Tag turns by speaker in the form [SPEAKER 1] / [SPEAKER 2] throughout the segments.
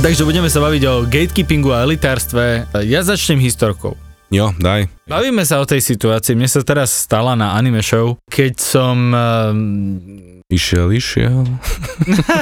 [SPEAKER 1] Takže budeme sa baviť o gatekeepingu a elitárstve. Ja začnem historkou.
[SPEAKER 2] Jo, daj.
[SPEAKER 1] Bavíme sa o tej situácii. Mne sa teraz stala na anime show, keď som... Um,
[SPEAKER 2] Išiel, išiel.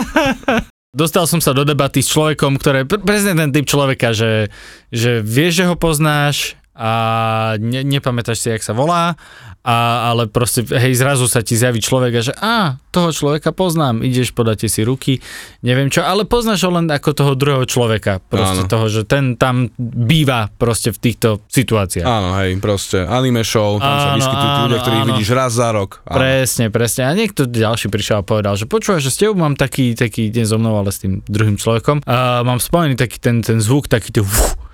[SPEAKER 1] Dostal som sa do debaty s človekom, ktoré pr- presne ten typ človeka, že, že vieš, že ho poznáš a ne, nepamätáš si, jak sa volá, a, ale proste, hej, zrazu sa ti zjaví človek a že a, toho človeka poznám, ideš, podáte si ruky, neviem čo, ale poznáš ho len ako toho druhého človeka, proste
[SPEAKER 2] Áno.
[SPEAKER 1] toho, že ten tam býva proste v týchto situáciách.
[SPEAKER 2] Áno, hej, proste anime show, tam sa
[SPEAKER 1] Áno,
[SPEAKER 2] vyskytujú tí ľudia, ktorých
[SPEAKER 1] áno.
[SPEAKER 2] vidíš raz za rok. Áno.
[SPEAKER 1] Presne, presne. A niekto ďalší prišiel a povedal, že počúvaj, že s tebou mám taký, taký, nie so mnou, ale s tým druhým človekom, a mám spojený taký ten, ten zvuk, taký uf, uf.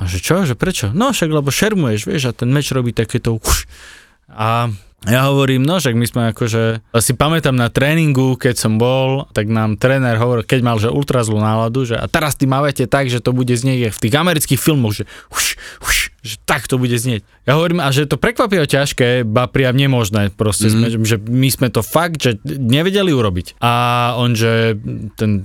[SPEAKER 1] A že čo, že prečo? No však, lebo šermuješ, vieš, a ten meč robí takéto uf. A ja hovorím, no však my sme akože, si pamätám na tréningu, keď som bol, tak nám tréner hovoril, keď mal že ultra zlú náladu, že a teraz ty mávate tak, že to bude znieť v tých amerických filmoch, že huš, huš, že tak to bude znieť. Ja hovorím, a že to prekvapivo ťažké, ba priam nemožné, proste mm. sme, že my sme to fakt, že nevedeli urobiť. A on, že ten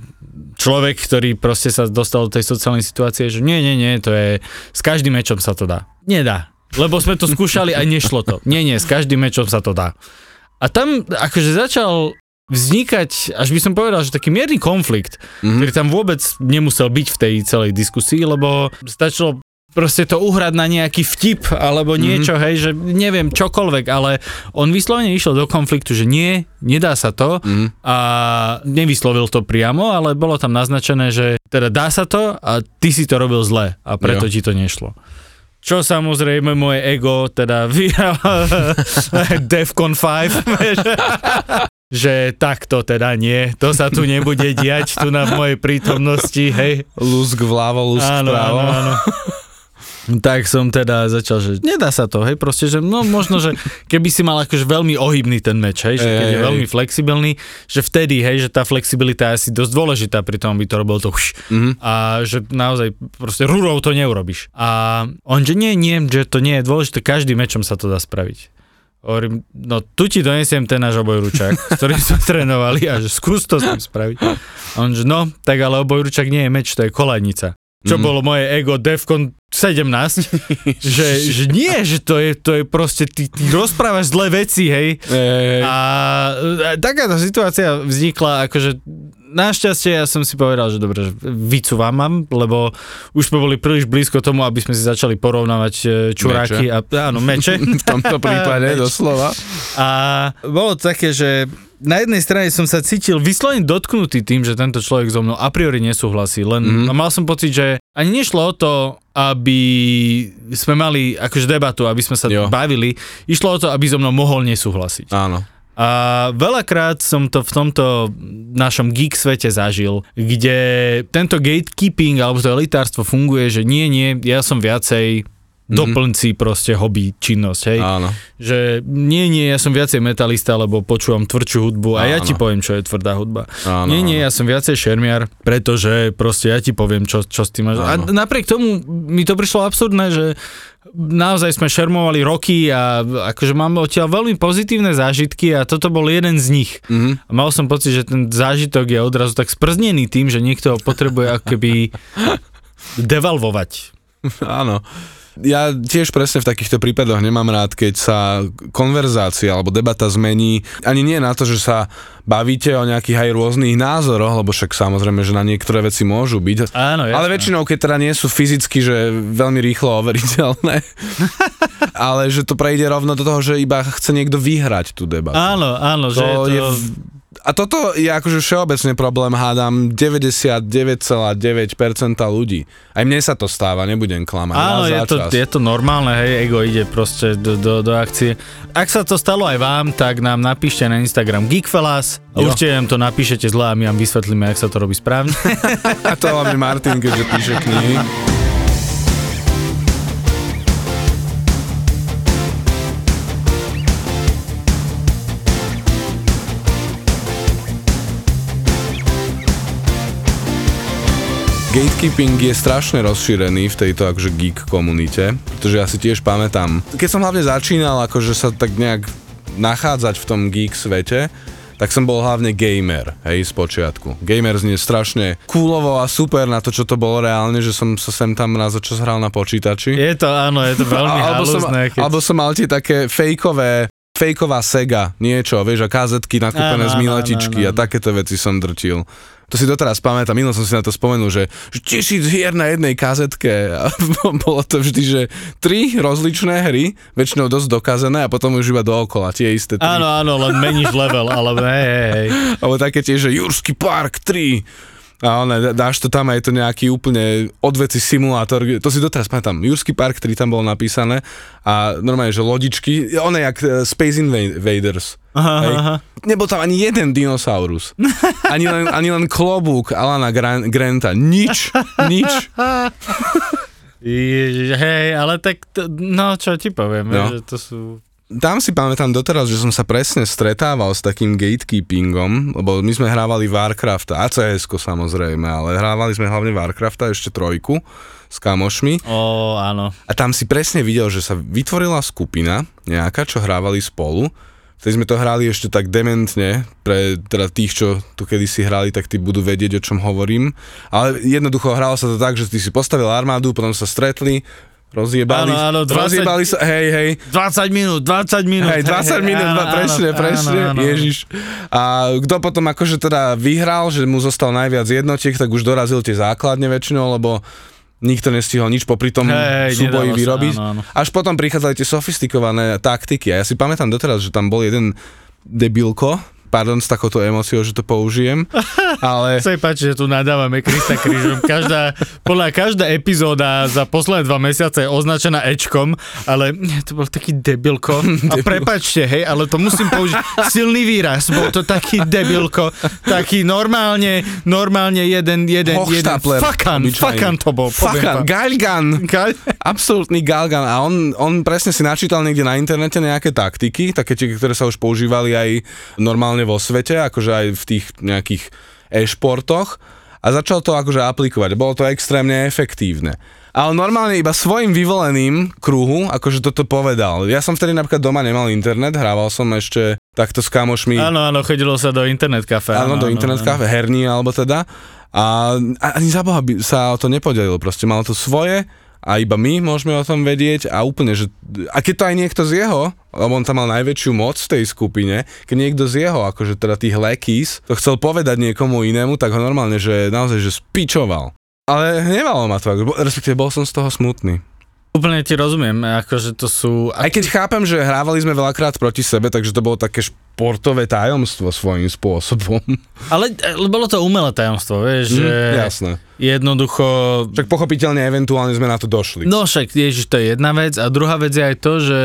[SPEAKER 1] človek, ktorý proste sa dostal do tej sociálnej situácie, že nie, nie, nie, to je, s každým mečom sa to dá. Nedá. Lebo sme to skúšali a nešlo to. Nie, nie, s každým mečom sa to dá. A tam akože začal vznikať, až by som povedal, že taký mierny konflikt, mm-hmm. ktorý tam vôbec nemusel byť v tej celej diskusii, lebo stačilo proste to uhrať na nejaký vtip alebo niečo, mm-hmm. hej, že neviem, čokoľvek, ale on vyslovene išiel do konfliktu, že nie, nedá sa to mm-hmm. a nevyslovil to priamo, ale bolo tam naznačené, že teda dá sa to a ty si to robil zle a preto
[SPEAKER 2] Jo.
[SPEAKER 1] ti to nešlo. Čo samozrejme moje ego teda vyhralo Defcon 5, vieš, že takto teda nie, to sa tu nebude diať tu na mojej prítomnosti, hej.
[SPEAKER 2] Lusk vľavo, lusk
[SPEAKER 1] Áno,
[SPEAKER 2] vpravo.
[SPEAKER 1] áno, áno. Tak som teda začal, že nedá sa to, hej, proste, že no možno, že keby si mal akože veľmi ohybný ten meč, hej, že keď je veľmi flexibilný, že vtedy, hej, že tá flexibilita je asi dosť dôležitá pri tom, aby to robil to už.
[SPEAKER 2] Mhm.
[SPEAKER 1] A že naozaj proste rúrou to neurobiš. A on, že nie, nie, že to nie je dôležité, každým mečom sa to dá spraviť. Hovorím, no tu ti donesiem ten náš obojručák, s ktorým sme trénovali a že skús to s tým spraviť. A on, že no, tak ale obojručák nie je meč, to je koladnica. Čo
[SPEAKER 2] Mhm.
[SPEAKER 1] bolo moje ego Defcon 17, že, že nie, že to je, to je proste, ty, ty rozprávaš zlé veci, hej.
[SPEAKER 2] Ej,
[SPEAKER 1] A e, takáto situácia vznikla, akože našťastie ja som si povedal, že dobre, že vycúvam mám, lebo už sme boli príliš blízko tomu, aby sme si začali porovnávať e, čuráky a áno, meče.
[SPEAKER 2] v tomto prípade doslova.
[SPEAKER 1] A bolo také, že na jednej strane som sa cítil vyslovene dotknutý tým, že tento človek so mnou a priori nesúhlasí, len mm-hmm. mal som pocit, že ani nešlo o to, aby sme mali akože debatu, aby sme sa
[SPEAKER 2] Jo.
[SPEAKER 1] bavili, išlo o to, aby so mnou mohol nesúhlasiť.
[SPEAKER 2] Áno.
[SPEAKER 1] A veľakrát som to v tomto našom geek svete zažil, kde tento gatekeeping alebo to elitárstvo funguje, že nie, nie, ja som viacej doplnci proste hobby činnosť, hej.
[SPEAKER 2] Áno.
[SPEAKER 1] Že nie, nie, ja som viacej metalista, lebo počúvam tvrdšiu hudbu a ja
[SPEAKER 2] Áno.
[SPEAKER 1] ti poviem, čo je tvrdá hudba.
[SPEAKER 2] Áno,
[SPEAKER 1] nie, nie,
[SPEAKER 2] áno.
[SPEAKER 1] ja som viacej šermiar, pretože proste ja ti poviem, čo, čo s tým máš. A napriek tomu mi to prišlo absurdné, že naozaj sme šermovali roky a akože mám odtiaľ veľmi pozitívne zážitky a toto bol jeden z nich.
[SPEAKER 2] Mhm.
[SPEAKER 1] A mal som pocit, že ten zážitok je odrazu tak sprznený tým, že niekto ho potrebuje ako keby devalvovať.
[SPEAKER 2] Áno. Ja tiež presne v takýchto prípadoch nemám rád, keď sa konverzácia alebo debata zmení. Ani nie na to, že sa bavíte o nejakých aj rôznych názoroch, lebo však samozrejme, že na niektoré veci môžu byť.
[SPEAKER 1] Áno, jasné.
[SPEAKER 2] Ale väčšinou, keď teda nie sú fyzicky, že veľmi rýchlo overiteľné, ale že to prejde rovno do toho, že iba chce niekto vyhrať tú debatu.
[SPEAKER 1] Áno, áno, že je
[SPEAKER 2] to
[SPEAKER 1] to...
[SPEAKER 2] je v- A toto je akože všeobecne problém, hádam 99,9% ľudí. Aj mne sa to stáva, nebudem klamať.
[SPEAKER 1] Áno, je to, je to normálne, hej, ego ide proste do, do, do akcie. Ak sa to stalo aj vám, tak nám napíšte na Instagram Geekfellas.
[SPEAKER 2] Jo.
[SPEAKER 1] Určite nám to napíšete zle a my vám vysvetlíme, jak sa to robí správne.
[SPEAKER 2] A to hlavne Martin, keďže píše knihy. Gatekeeping je strašne rozšírený v tejto akože geek komunite, pretože ja si tiež pamätám, keď som hlavne začínal akože sa tak nejak nachádzať v tom geek svete, tak som bol hlavne gamer, hej, z počiatku. Gamer znie strašne coolovo a super na to, čo to bolo reálne, že som sa sem tam raz čas hral na počítači.
[SPEAKER 1] Je to, áno, je to veľmi
[SPEAKER 2] alebo, som.
[SPEAKER 1] Keď...
[SPEAKER 2] alebo som mal tie také fejkové fejková Sega, niečo, vieš, a kazetky nakúpené
[SPEAKER 1] Áno,
[SPEAKER 2] z miletičky
[SPEAKER 1] áno,
[SPEAKER 2] a
[SPEAKER 1] áno.
[SPEAKER 2] takéto veci som drtil. To si doteraz pamätám, minul som si na to spomenul, že, tisíc hier na jednej kazetke a bolo to vždy, že tri rozličné hry, väčšinou dosť dokazené a potom už iba dookola, tie isté tri.
[SPEAKER 1] Áno, áno, len meníš level, ale hej, hej.
[SPEAKER 2] Alebo také tie, že Jurský park 3 a one, dáš to tam a je to nejaký úplne odveci simulátor, to si doteraz pamätám, Jurský park 3 tam bolo napísané a normálne, že lodičky, one jak eh, Space Invaders.
[SPEAKER 1] Aha,
[SPEAKER 2] Hej.
[SPEAKER 1] aha.
[SPEAKER 2] Nebol tam ani jeden dinosaurus. Ani len, ani len klobúk Alana Gran- Granta. Nič, nič.
[SPEAKER 1] Ježiš, hej, ale tak, to, no čo ti poviem,
[SPEAKER 2] No.
[SPEAKER 1] že to sú...
[SPEAKER 2] Tam si pamätám doteraz, že som sa presne stretával s takým gatekeepingom, lebo my sme hrávali Warcraft a cs samozrejme, ale hrávali sme hlavne Warcrafta, ešte trojku s kamošmi
[SPEAKER 1] Ó, áno.
[SPEAKER 2] a tam si presne videl, že sa vytvorila skupina nejaká, čo hrávali spolu. Vtedy sme to hrali ešte tak dementne, pre teda tých, čo tu kedysi hrali, tak tí budú vedieť, o čom hovorím. Ale jednoducho hralo sa to tak, že ty si postavil armádu, potom sa stretli, rozjebali,
[SPEAKER 1] Áno, áno, 20
[SPEAKER 2] rozjebali sa, hej, hej,
[SPEAKER 1] 20 minút, 20 minút.
[SPEAKER 2] Hej, 20 minút,
[SPEAKER 1] áno,
[SPEAKER 2] dva, presne,
[SPEAKER 1] áno,
[SPEAKER 2] presne,
[SPEAKER 1] áno, áno.
[SPEAKER 2] ježiš. A kto potom akože teda vyhral, že mu zostal najviac jednotiek, tak už dorazil tie základne väčšinou, lebo nikto nestihol nič popri tom
[SPEAKER 1] Hej,
[SPEAKER 2] súboji
[SPEAKER 1] nedalo sa,
[SPEAKER 2] vyrobiť.
[SPEAKER 1] áno, áno.
[SPEAKER 2] Až potom prichádzali tie sofistikované taktiky. A ja si pamätám doteraz, že tam bol jeden debilko, pardon, s takouto emóciou, že to použijem, ale...
[SPEAKER 1] Sa páči, že tu nadávame Krista krížom. Každá, podľa každá epizóda za posledné dva mesiace je označená Ečkom, ale to bol taký debilko. A prepačte, hej, ale to musím použiť silný výraz. Bol to taký debilko, taký normálne, normálne jeden, jeden, jeden fakan, fakan to bol.
[SPEAKER 2] Fakan. Galgan.
[SPEAKER 1] Gal-
[SPEAKER 2] Absolútny galgan a on, on presne si načítal niekde na internete nejaké taktiky, také ktoré sa už používali aj normálne vo svete, akože aj v tých nejakých e-športoch a začal to akože aplikovať. Bolo to extrémne efektívne. Ale normálne iba svojim vyvoleným kruhu, akože toto povedal. Ja som vtedy napríklad doma nemal internet, hrával som ešte takto s kamošmi.
[SPEAKER 1] Áno, áno, chodilo sa do internet kafe.
[SPEAKER 2] Áno, do internet kafe, herní alebo teda. A a ani za Boha by sa o to nepodelil, proste mal to svoje a iba my môžeme o tom vedieť a úplne, že a keď to aj niekto z jeho, lebo on tam mal najväčšiu moc v tej skupine, keď niekto z jeho, akože teda tých lekís, to chcel povedať niekomu inému, tak ho normálne, že naozaj, že spičoval. Ale hnevalo ma to, ako- respektíve bol som z toho smutný.
[SPEAKER 1] Úplne ti rozumiem, akože to sú...
[SPEAKER 2] Aj keď chápem, že hrávali sme veľakrát proti sebe, takže to bolo také športové tajomstvo svojím spôsobom.
[SPEAKER 1] Ale, ale bolo to umelé tajomstvo, vieš, že
[SPEAKER 2] Hm, jasné.
[SPEAKER 1] jednoducho...
[SPEAKER 2] Však pochopiteľne eventuálne sme na to došli.
[SPEAKER 1] No však, ježiš, to je jedna vec a druhá vec je aj to, že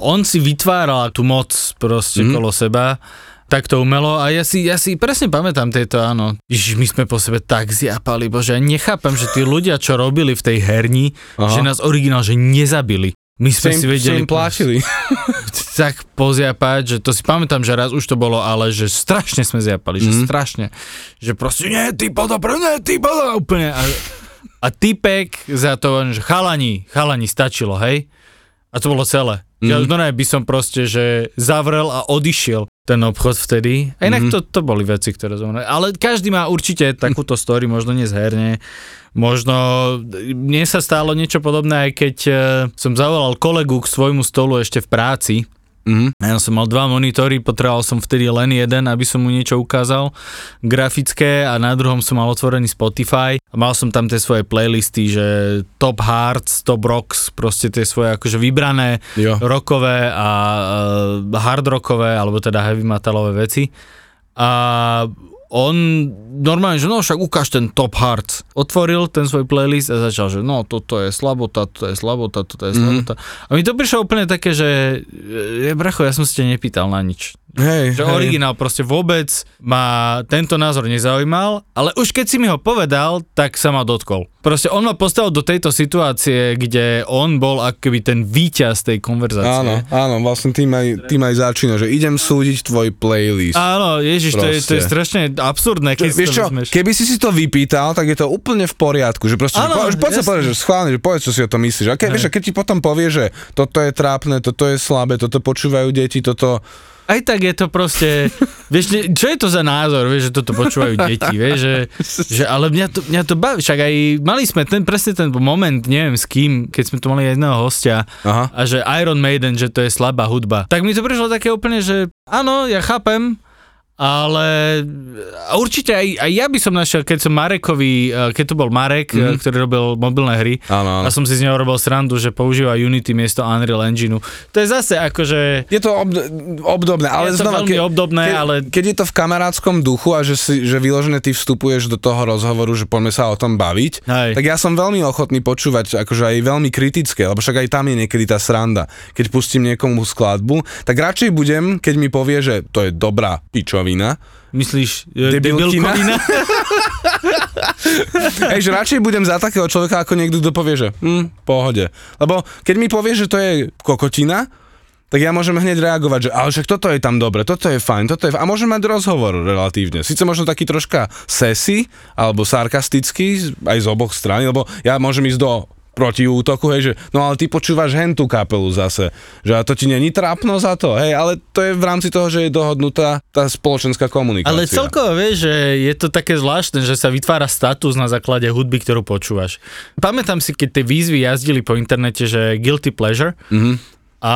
[SPEAKER 1] on si vytváral tú moc proste mm. kolo seba takto umelo a ja si, ja si presne pamätám tieto, áno. Ježiš, my sme po sebe tak zjapali, bože, ja nechápem, že tí ľudia, čo robili v tej herni,
[SPEAKER 2] Aha.
[SPEAKER 1] že nás originál, že nezabili. My sme
[SPEAKER 2] Ste
[SPEAKER 1] si vedeli
[SPEAKER 2] im
[SPEAKER 1] tak pozjapať, že to si pamätám, že raz už to bolo, ale že strašne sme zjapali, že
[SPEAKER 2] Mhm.
[SPEAKER 1] strašne. Že proste, nie, ty podo, nie, ty podo, úplne. A, a typek za to, že chalani, chalani stačilo, hej? A to bolo celé. Mm. Ja by som proste, že zavrel a odišiel ten obchod vtedy. A inak
[SPEAKER 2] Mhm.
[SPEAKER 1] to, to boli veci, ktoré som... Ale každý má určite takúto story, možno nie z herne. Možno mne sa stalo niečo podobné, aj keď eh, som zavolal kolegu k svojmu stolu ešte v práci.
[SPEAKER 2] Mhm.
[SPEAKER 1] Ja som mal dva monitory, potreboval som vtedy len jeden, aby som mu niečo ukázal grafické a na druhom som mal otvorený Spotify a mal som tam tie svoje playlisty, že top hearts, top rocks, proste tie svoje akože vybrané
[SPEAKER 2] Jo.
[SPEAKER 1] rockové a uh, hard rockové, alebo teda heavy metalové veci. a on normálne, že no však ukáž ten Top Hearts. Otvoril ten svoj playlist a začal, že no toto je slabota, toto je slabota, toto je slabota. Mm. A mi to prišlo úplne také, že je, bracho, ja som si nepýtal na nič.
[SPEAKER 2] Hej,
[SPEAKER 1] Že
[SPEAKER 2] hej.
[SPEAKER 1] originál proste vôbec ma tento názor nezaujímal, ale už keď si mi ho povedal, tak sa ma dotkol. Proste on ma postavil do tejto situácie, kde on bol akoby ten víťaz tej konverzácie.
[SPEAKER 2] Áno, áno, vlastne tým aj, tým aj začína, že idem súdiť tvoj playlist.
[SPEAKER 1] Áno, ježiš, to je, to je strašne absurdné, keď si
[SPEAKER 2] Vieš
[SPEAKER 1] to
[SPEAKER 2] čo, keby si si to vypýtal, tak je to úplne v poriadku, že proste,
[SPEAKER 1] Áno,
[SPEAKER 2] že, po, poď sa povedať, že schválne, že povedz, čo si o tom myslíš. A keď, vieš, a keď ti potom povie, že toto je trápne, toto je slabé, toto počúvajú deti, toto...
[SPEAKER 1] Aj tak je to proste, vieš, čo je to za názor, vieš, že toto počúvajú deti, vieš, že, že ale mňa to, mňa to baví, však aj mali sme ten, presne ten moment, neviem s kým, keď sme tu mali jedného hostia
[SPEAKER 2] Aha.
[SPEAKER 1] a že Iron Maiden, že to je slabá hudba. Tak mi to prišlo také úplne, že áno, ja chápem, ale určite aj, aj ja by som našiel, keď som Marekovi, eh, keď to bol Marek, mm-hmm. ktorý robil mobilné hry
[SPEAKER 2] Áno, áno.
[SPEAKER 1] a som si z neho robil srandu, že používa Unity miesto Unreal Engineu. To je zase akože...
[SPEAKER 2] Je to obd- obdobné, ale
[SPEAKER 1] Je to
[SPEAKER 2] znova,
[SPEAKER 1] veľmi obdobné,
[SPEAKER 2] keď,
[SPEAKER 1] ale-
[SPEAKER 2] keď je to v kamarátskom duchu a že, si, že vyložené ty vstupuješ do toho rozhovoru, že poďme sa o tom baviť,
[SPEAKER 1] Hej.
[SPEAKER 2] tak ja som veľmi ochotný počúvať, akože aj veľmi kritické, lebo však aj tam je niekedy tá sranda. Keď pustím niekomu skladbu, tak radšej budem, keď mi povie, že to je dobrá pičovina,
[SPEAKER 1] Myslíš, e,
[SPEAKER 2] Debilkina?
[SPEAKER 1] debilkovina?
[SPEAKER 2] Hej, že radšej budem za takého človeka, ako niekto, kto povie, že hm, pohode. Lebo keď mi povie, že to je kokotina, tak ja môžem hneď reagovať, že ale však toto je tam dobre, toto je fajn, toto je fajn. A môžem mať rozhovor relatívne. Sice možno taký troška sesi, alebo sarkastický, aj z oboch strán, lebo ja môžem ísť do proti útoku, hej, že no ale ty počúvaš hen tú kapelu zase, že a to ti není trápno za to, hej, ale to je v rámci toho, že je dohodnutá tá spoločenská komunikácia.
[SPEAKER 1] Ale celkovo vieš, že je to také zvláštne, že sa vytvára status na základe hudby, ktorú počúvaš. Pamätám si, keď tie výzvy jazdili po internete, že guilty pleasure.
[SPEAKER 2] Mhm.
[SPEAKER 1] A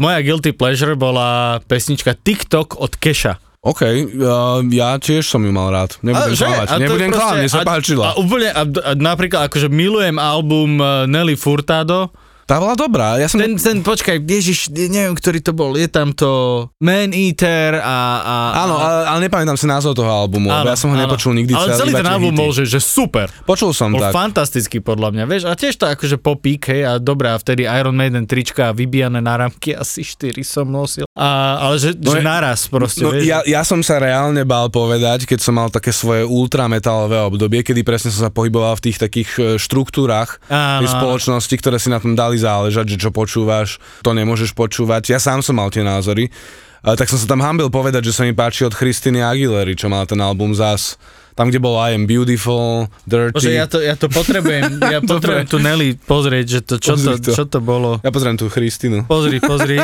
[SPEAKER 1] moja guilty pleasure bola pesnička TikTok od Keša.
[SPEAKER 2] OK, uh, ja tiež som ju mal rád. Nebudem.
[SPEAKER 1] A
[SPEAKER 2] Nebudem
[SPEAKER 1] proste-
[SPEAKER 2] mne sa
[SPEAKER 1] a-
[SPEAKER 2] páčila.
[SPEAKER 1] A úplne, a, a napríklad akože milujem album eh, Nelly Furtado.
[SPEAKER 2] Tá bola dobrá. Ja som...
[SPEAKER 1] Ten, ten, počkaj, ježiš, neviem, ktorý to bol. Je tam to Man Eater a... a
[SPEAKER 2] Áno,
[SPEAKER 1] a,
[SPEAKER 2] ale, ale nepamätám si názov toho albumu, lebo ja som ho
[SPEAKER 1] áno.
[SPEAKER 2] nepočul nikdy
[SPEAKER 1] Ale celý ten album bol, že, že super.
[SPEAKER 2] Počul som
[SPEAKER 1] Bol
[SPEAKER 2] tak.
[SPEAKER 1] fantastický podľa mňa, vieš, a tiež to akože popík, hej, a dobré, a vtedy Iron Maiden trička a vybijané náramky, asi 4 som nosil. A, ale že,
[SPEAKER 2] No
[SPEAKER 1] že naraz proste,
[SPEAKER 2] No,
[SPEAKER 1] vieš.
[SPEAKER 2] ja, ja som sa reálne bál povedať, keď som mal také svoje ultrametalové obdobie, kedy presne som sa pohyboval v tých takých e, štruktúrach
[SPEAKER 1] Áno,
[SPEAKER 2] tej
[SPEAKER 1] áno.
[SPEAKER 2] spoločnosti, ktoré si na tom dali záležať, že čo počúvaš, to nemôžeš počúvať. Ja sám som mal tie názory. Tak som sa tam hambil povedať, že sa mi páči od Christiny Aguilery, čo mala ten album zas. Tam, kde bol I am beautiful, dirty.
[SPEAKER 1] Bože, ja to, ja to potrebujem, ja potrebujem tu Nelly pozrieť, že to, čo, to,
[SPEAKER 2] Pozri to.
[SPEAKER 1] čo to bolo.
[SPEAKER 2] Ja pozriem tú Christinu.
[SPEAKER 1] Pozri, pozri.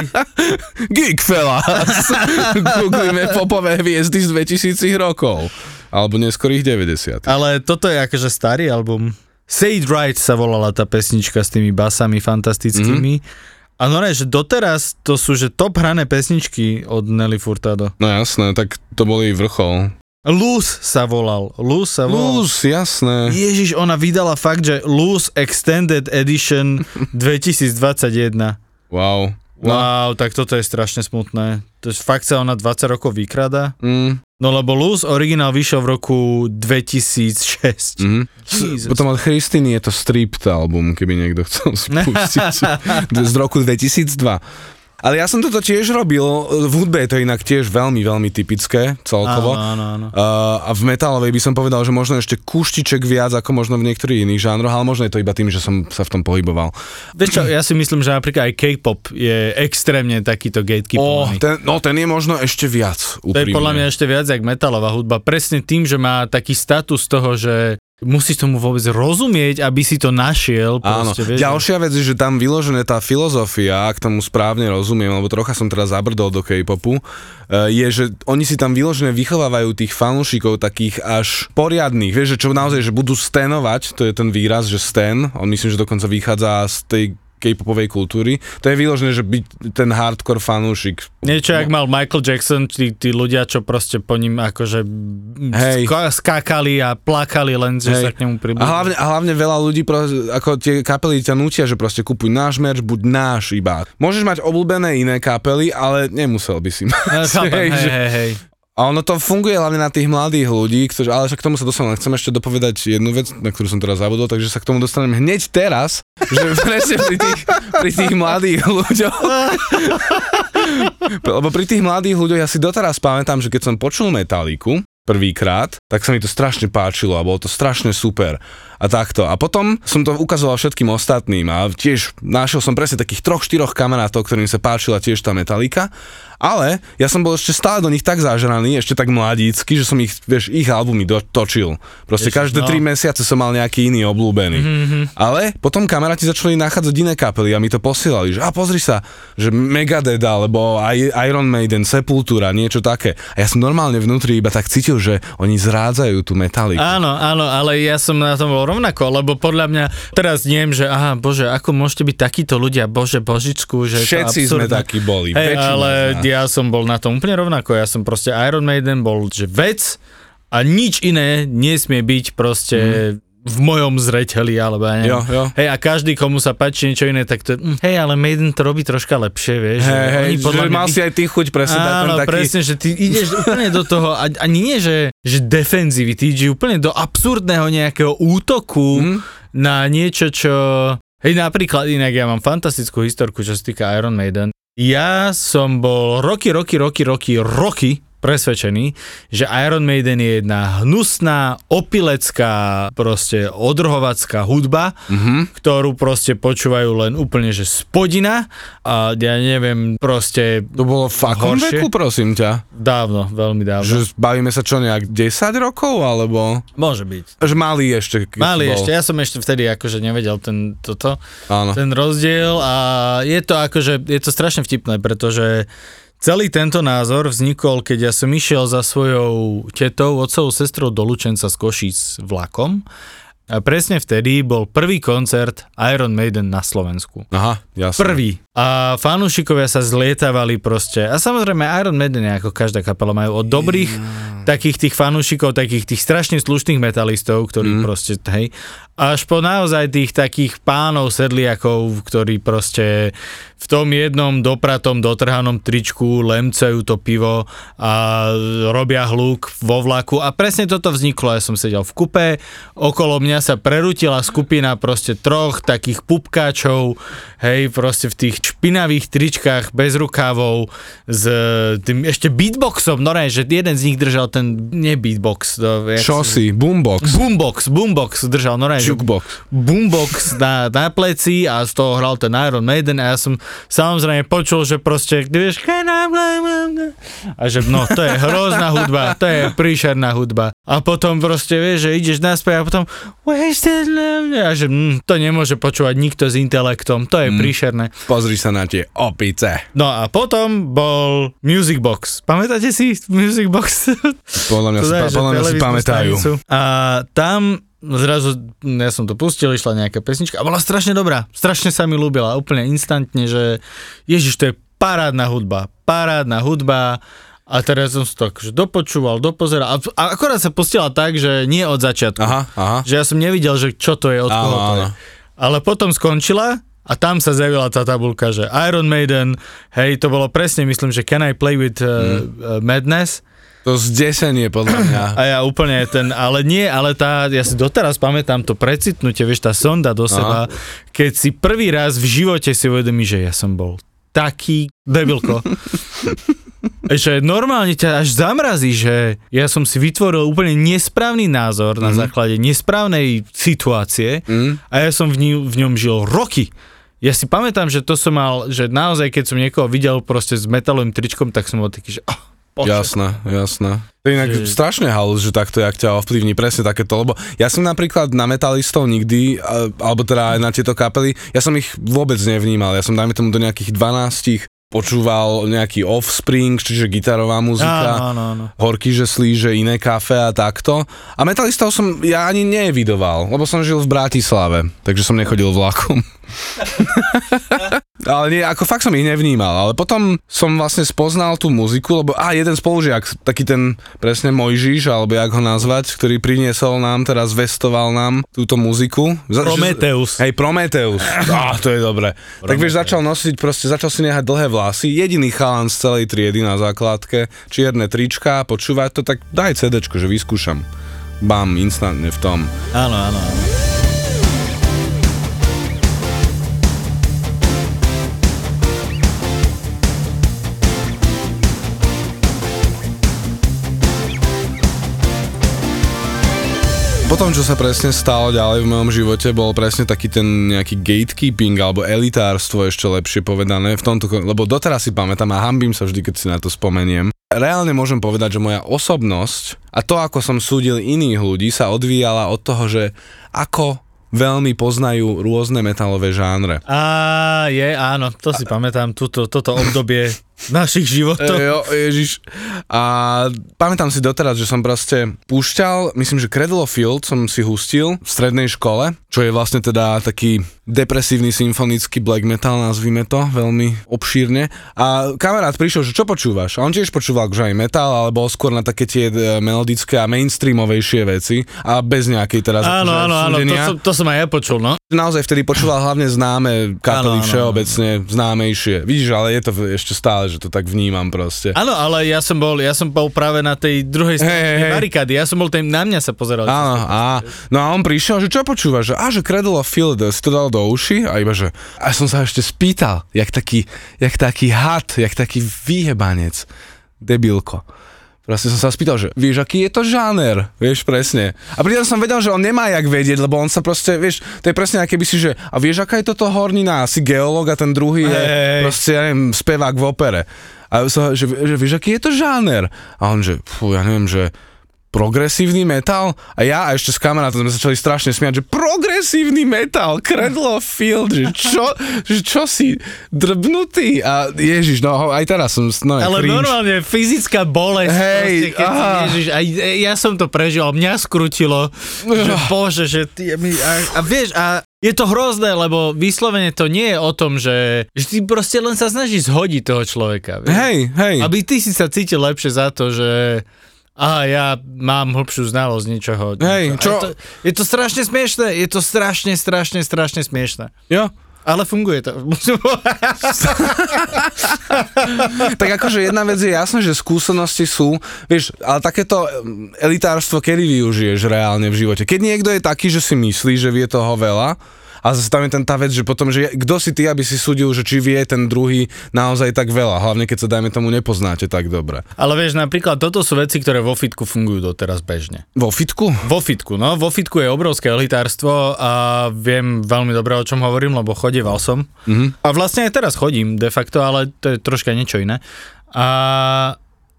[SPEAKER 2] Geek fellas! Googlíme popové hviezdy z 2000 rokov. Alebo neskorých 90.
[SPEAKER 1] Ale toto je akože starý album. It Right sa volala tá pesnička s tými basami fantastickými. A no ne, že doteraz to sú že top hrané pesničky od Nelly Furtado.
[SPEAKER 2] No jasné, tak to boli vrchol.
[SPEAKER 1] Loose sa volal. Loose sa volal.
[SPEAKER 2] Luz, jasné.
[SPEAKER 1] Ježiš, ona vydala fakt, že Loose Extended Edition 2021.
[SPEAKER 2] Wow.
[SPEAKER 1] Wow, tak toto je strašne smutné. To je fakt sa ona 20 rokov vykrada.
[SPEAKER 2] Mm,
[SPEAKER 1] No lebo Loose originál vyšiel v roku 2006.
[SPEAKER 2] mm.
[SPEAKER 1] Jesus.
[SPEAKER 2] Potom od Christiny je to Stripped album, keby niekto chcel spustiť. z roku 2002. Ale ja som toto tiež robil, v hudbe je to inak tiež veľmi, veľmi typické celkovo.
[SPEAKER 1] Áno, áno, áno.
[SPEAKER 2] Uh, a v metalovej by som povedal, že možno ešte kúštiček viac ako možno v niektorých iných žánroch, ale možno je to iba tým, že som sa v tom pohyboval.
[SPEAKER 1] Vieš čo, ja si myslím, že napríklad aj K-pop je extrémne takýto
[SPEAKER 2] Oh,
[SPEAKER 1] gatekeepovaný.
[SPEAKER 2] ten, no ten je možno ešte viac.
[SPEAKER 1] To je
[SPEAKER 2] úprimne.
[SPEAKER 1] podľa mňa ešte viac jak metalová hudba. Presne tým, že má taký status toho, že musíš tomu vôbec rozumieť, aby si to našiel.
[SPEAKER 2] Áno,
[SPEAKER 1] Proste, vieš,
[SPEAKER 2] ďalšia vec je, že tam vyložené tá filozofia, ak tomu správne rozumiem, lebo trocha som teraz zabrdol do K-popu, eh, je, že oni si tam vyložené vychovávajú tých fanúšikov takých až poriadných, vieš, že čo naozaj, že budú stanovať, to je ten výraz, že stan, on myslím, že dokonca vychádza z tej K-popovej kultúry, to je vyložené, že byť ten hardcore fanúšik.
[SPEAKER 1] Niečo, jak mal Michael Jackson, tí, tí ľudia, čo proste po ním akože
[SPEAKER 2] Hej.
[SPEAKER 1] skákali a plakali len, že
[SPEAKER 2] Hej.
[SPEAKER 1] sa k nemu
[SPEAKER 2] A
[SPEAKER 1] priblížili.
[SPEAKER 2] hlavne, a hlavne veľa ľudí, pro, ako tie kapely ťa nutia, že proste kúpuj náš merch, buď náš iba. Môžeš mať obľúbené iné kapely, ale nemusel by si mať.
[SPEAKER 1] Ja, chápem, hej,
[SPEAKER 2] že-
[SPEAKER 1] hej, hej.
[SPEAKER 2] A ono to funguje hlavne na tých mladých ľudí, ktorí, ale však k tomu sa dostanem, chcem ešte dopovedať jednu vec, na ktorú som teraz zabudol, takže sa k tomu dostanem hneď teraz, že presne pri tých, pri tých mladých ľuďoch. Lebo pri tých mladých ľuďoch ja si doteraz pamätám, že keď som počul Metalliku, prvýkrát, tak sa mi to strašne páčilo a bolo to strašne super a takto. A potom som to ukazoval všetkým ostatným a tiež našiel som presne takých troch, štyroch kamarátov, ktorým sa páčila tiež tá metalika, ale ja som bol ešte stále do nich tak zažraný, ešte tak mladícky, že som ich, vieš, ich albumy dotočil. Proste
[SPEAKER 1] Ježiš,
[SPEAKER 2] každé
[SPEAKER 1] no.
[SPEAKER 2] tri mesiace som mal nejaký iný obľúbený. Mm-hmm. Ale potom kamaráti začali nachádzať iné kapely a mi to posielali, že a pozri sa, že Megadeth alebo Iron Maiden, Sepultura, niečo také. A ja som normálne vnútri iba tak cítil, že oni zrádzajú tú metaliku.
[SPEAKER 1] Áno, áno, ale ja som na tom bol rovnako, lebo podľa mňa teraz niem, že aha, bože, ako môžete byť takíto ľudia, bože, božičku, že
[SPEAKER 2] Všetci
[SPEAKER 1] to
[SPEAKER 2] sme
[SPEAKER 1] absurdné.
[SPEAKER 2] takí boli. Väčšina
[SPEAKER 1] ale
[SPEAKER 2] nás.
[SPEAKER 1] ja som bol na tom úplne rovnako, ja som proste Iron Maiden bol, že vec a nič iné nesmie byť proste v mojom zreteli, alebo ja neviem.
[SPEAKER 2] Jo, jo.
[SPEAKER 1] Hej, a každý, komu sa páči niečo iné, tak to, hm, hej, ale Maiden to robí troška lepšie, vieš.
[SPEAKER 2] Hej, hej,
[SPEAKER 1] podľa
[SPEAKER 2] že mal si aj ty chuť presne dať
[SPEAKER 1] Áno,
[SPEAKER 2] taký...
[SPEAKER 1] presne, že ty ideš úplne do toho, a, ani nie, že, že defenzívy, ty ideš úplne do absurdného nejakého útoku
[SPEAKER 2] Mhm.
[SPEAKER 1] na niečo, čo... Hej, napríklad, inak ja mám fantastickú historku, čo sa týka Iron Maiden. Ja som bol roky, roky, roky, roky, roky presvedčený, že Iron Maiden je jedna hnusná, opilecká, proste odrhovacká hudba,
[SPEAKER 2] Mhm.
[SPEAKER 1] ktorú proste počúvajú len úplne, že spodina a ja neviem, proste
[SPEAKER 2] To bolo v akom
[SPEAKER 1] Horšie?
[SPEAKER 2] veku, prosím ťa?
[SPEAKER 1] dávno, veľmi dávno.
[SPEAKER 2] Že bavíme sa čo nejak 10 rokov, alebo...
[SPEAKER 1] Môže byť.
[SPEAKER 2] Že malý ešte. keď
[SPEAKER 1] Mali
[SPEAKER 2] bol.
[SPEAKER 1] ešte, ja som ešte vtedy akože nevedel ten, toto,
[SPEAKER 2] Áno.
[SPEAKER 1] ten rozdiel a je to akože, je to strašne vtipné, pretože celý tento názor vznikol, keď ja som išiel za svojou tetou, otcovou sestrou do Lučenca z Košíc vlakom a presne vtedy bol prvý koncert Iron Maiden na Slovensku.
[SPEAKER 2] Aha, jasne.
[SPEAKER 1] Prvý. A fanúšikovia sa zlietavali proste. A samozrejme Iron Maiden je ako každá kapela majú od dobrých takých tých fanúšikov, takých tých strašne slušných metalistov, ktorí mm. proste, hej, až po naozaj tých takých pánov sedliakov, ktorí proste v tom jednom dopratom, dotrhanom tričku lemcajú to pivo a robia hluk vo vlaku a presne toto vzniklo. Ja som sedel v kupe, okolo mňa sa prerutila skupina proste troch takých pupkáčov, hej, proste v tých špinavých tričkách bez rukávov s tým ešte beatboxom, no ne, že jeden z nich držal ten, nie beatbox, to,
[SPEAKER 2] Čo si? Boombox.
[SPEAKER 1] Boombox, boombox držal, no ne,
[SPEAKER 2] Jukebox.
[SPEAKER 1] boombox na, na pleci a z toho hral ten Iron Maiden a ja som samozrejme počul, že proste, vieš, a že no, to je hrozná hudba, to je príšerná hudba. A potom proste vieš, že ideš naspäť a potom wasted love a že mm, to nemôže počúvať nikto s intelektom, to je mm. príšerné.
[SPEAKER 2] Pozri sa na tie opice.
[SPEAKER 1] No a potom bol Music Box. Pamätáte si Music Box?
[SPEAKER 2] Podľa mňa, si, podľa mňa si pamätajú.
[SPEAKER 1] stanicu. A tam zrazu, ja som to pustil, išla nejaká pesnička a bola strašne dobrá. Strašne sa mi ľúbila, úplne instantne, že ježiš, to je parádna hudba, parádna hudba a teraz som si to akože dopočúval, dopozeral a, a akorát sa pustila tak, že nie od začiatku.
[SPEAKER 2] Aha, aha.
[SPEAKER 1] Že ja som nevidel, že čo to je, od
[SPEAKER 2] Áno,
[SPEAKER 1] koho to je.
[SPEAKER 2] áno.
[SPEAKER 1] Ale potom skončila a tam sa zjavila tá tabulka, že Iron Maiden, hej, to bolo presne, myslím, že Can I Play With uh, uh, Madness?
[SPEAKER 2] To zdesenie podľa mňa.
[SPEAKER 1] A ja úplne ten, ale nie, ale tá, ja si doteraz pamätám to precitnutie, vieš, tá sonda do seba, keď si prvý raz v živote si uvedomí, že ja som bol taký debilko. že normálne ťa až zamrazí, že ja som si vytvoril úplne nesprávny názor na základe nesprávnej situácie
[SPEAKER 2] Mm.
[SPEAKER 1] a ja som v, ní, v ňom žil roky. Ja si pamätám, že to som mal, že naozaj, keď som niekoho videl proste s metalovým tričkom, tak som bol taký, že oh, Bože.
[SPEAKER 2] Jasné, jasné. To je inak
[SPEAKER 1] Že-
[SPEAKER 2] strašne halus, že takto, jak ťa ovplyvní presne takéto, lebo ja som napríklad na metalistov nikdy, alebo teda aj na tieto kapely, ja som ich vôbec nevnímal, ja som dajme tomu do nejakých 12 počúval nejaký offspring, čiže gitarová muzika,
[SPEAKER 1] Áno, áno, áno.
[SPEAKER 2] horky, že slíže iné kafe a takto. A metalistov som ja ani neevidoval, lebo som žil v Bratislave, takže som nechodil vlakom. Ale nie, ako fakt som ich nevnímal, ale potom som vlastne spoznal tú muziku, lebo a jeden spolužiak, taký ten presne Mojžiš, alebo jak ho nazvať, ktorý priniesol nám, teraz vestoval nám túto muziku.
[SPEAKER 1] Prometheus.
[SPEAKER 2] Hej, Prometheus. Á, to je dobre. Tak vieš, začal nosiť, proste začal si nehať dlhé vlasy, jediný chalan z celej triedy na základke, čierne trička, počúvať to, tak daj CDčko, že vyskúšam. Bam, instantne v tom.
[SPEAKER 1] Áno, áno, áno.
[SPEAKER 2] Potom, čo sa presne stalo ďalej v mojom živote, bol presne taký ten nejaký gatekeeping alebo elitárstvo ešte lepšie povedané v tomto, lebo doteraz si pamätám a hambím sa vždy, keď si na to spomeniem. Reálne môžem povedať, že moja osobnosť a to, ako som súdil iných ľudí, sa odvíjala od toho, že ako veľmi poznajú rôzne metalové žánre.
[SPEAKER 1] A je, áno, to si pamätám, túto, toto obdobie našich životov.
[SPEAKER 2] Jo, ježiš. A pamätám si doteraz, že som proste púšťal, myslím, že Cradle of Field som si hustil v strednej škole, čo je vlastne teda taký depresívny symfonický black metal, nazvime to, veľmi obšírne. A kamarát prišiel, že čo počúvaš? A on tiež počúval že aj metal, ale bol skôr na také tie e, melodické a mainstreamovejšie veci a bez nejakej teraz
[SPEAKER 1] Áno,
[SPEAKER 2] akože
[SPEAKER 1] áno, áno, to
[SPEAKER 2] súdenia.
[SPEAKER 1] som, to som aj ja počul, no.
[SPEAKER 2] Naozaj vtedy počúval hlavne známe kapely
[SPEAKER 1] Áno, áno,
[SPEAKER 2] všeobecne, známejšie. Vidíš, ale je to ešte stále, že to tak vnímam proste.
[SPEAKER 1] Áno, ale ja som bol, ja som bol práve na tej druhej strane hey,
[SPEAKER 2] hej.
[SPEAKER 1] barikády, ja som bol ten, na mňa sa pozeral.
[SPEAKER 2] Áno, a, no a on prišiel, že čo počúvaš? Že, a že Cradle of Field si to dal do uši a iba, že a som sa ešte spýtal, jak taký, jak taký had, jak taký vyjebanec, debilko. Proste som sa spýtal, že vieš, aký je to žáner, vieš presne. A pritom som vedel, že on nemá jak vedieť, lebo on sa proste, vieš, to je presne aké by si, že a vieš, aká je toto hornina, asi geológ a ten druhý je
[SPEAKER 1] Hej.
[SPEAKER 2] proste, ja neviem, spevák v opere. A som, že, že vieš, aký je to žáner? A on, že, fú, ja neviem, že progresívny metal a ja a ešte s kamarátom sme začali strašne smiať, že progresívny metal, Cradle of Field, že čo, že čo si drbnutý a ježiš, no aj teraz som no,
[SPEAKER 1] Ale
[SPEAKER 2] cringe.
[SPEAKER 1] normálne fyzická bolesť,
[SPEAKER 2] Hej,
[SPEAKER 1] proste, keď
[SPEAKER 2] aha.
[SPEAKER 1] ježiš, aj, ja som to prežil, mňa skrutilo, že bože, že ty, my, a, a vieš, a je to hrozné, lebo vyslovene to nie je o tom, že, že ty proste len sa snažíš zhodiť toho človeka. Vieš?
[SPEAKER 2] Hej, hej.
[SPEAKER 1] Aby ty si sa cítil lepšie za to, že aha, ja mám hlbšiu znalosť niečoho.
[SPEAKER 2] Hej, čo-
[SPEAKER 1] Je to, je to strašne smiešné, je to strašne, strašne, strašne smiešné.
[SPEAKER 2] Jo.
[SPEAKER 1] Ale funguje to.
[SPEAKER 2] Tak akože jedna vec je jasné, že skúsenosti sú, vieš, ale takéto um, elitárstvo kedy využiješ reálne v živote? Keď niekto je taký, že si myslí, že vie toho veľa, a zase tam je ten tá vec, že potom, že kto si ty, aby si súdil, že či vie ten druhý naozaj tak veľa, hlavne keď sa dajme tomu nepoznáte tak dobre.
[SPEAKER 1] Ale vieš, napríklad toto sú veci, ktoré vo fitku fungujú doteraz bežne.
[SPEAKER 2] Vo fitku?
[SPEAKER 1] Vo fitku, no. Vo fitku je obrovské elitárstvo a viem veľmi dobre, o čom hovorím, lebo chodieval som. Mm-hmm. A vlastne aj teraz chodím de facto, ale to je troška niečo iné. A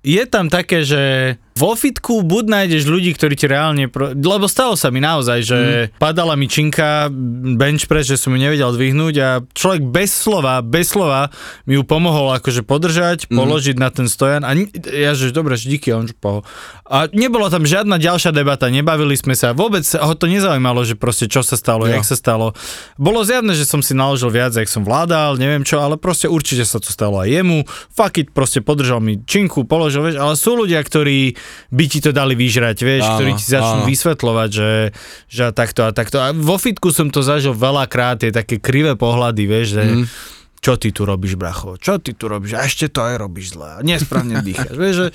[SPEAKER 1] je tam také, že vo fitku buď nájdeš ľudí, ktorí ti reálne... Pro... Lebo stalo sa mi naozaj, že mm. padala mi činka, bench press, že som ju nevedel dvihnúť a človek bez slova, bez slova mi ju pomohol akože podržať, mm. položiť na ten stojan a ja že dobre, že díky, a on že poho. A nebolo tam žiadna ďalšia debata, nebavili sme sa, vôbec ho to nezaujímalo, že proste čo sa stalo,
[SPEAKER 2] Jo.
[SPEAKER 1] jak sa stalo. Bolo zjavné, že som si naložil viac, jak som vládal, neviem čo, ale proste určite sa to stalo aj jemu. Fuck it, proste podržal mi činku, položil, vieš, ale sú ľudia, ktorí by ti to dali vyžrať, vieš,
[SPEAKER 2] Áno,
[SPEAKER 1] ktorí ti začnú
[SPEAKER 2] áno.
[SPEAKER 1] vysvetľovať, že, že a takto a takto. A vo fitku som to zažil veľakrát, tie také krivé pohľady, vieš, že
[SPEAKER 2] Mhm.
[SPEAKER 1] čo ty tu robíš, bracho, čo ty tu robíš, a ešte to aj robíš zle, nesprávne dýcháš, vieš, že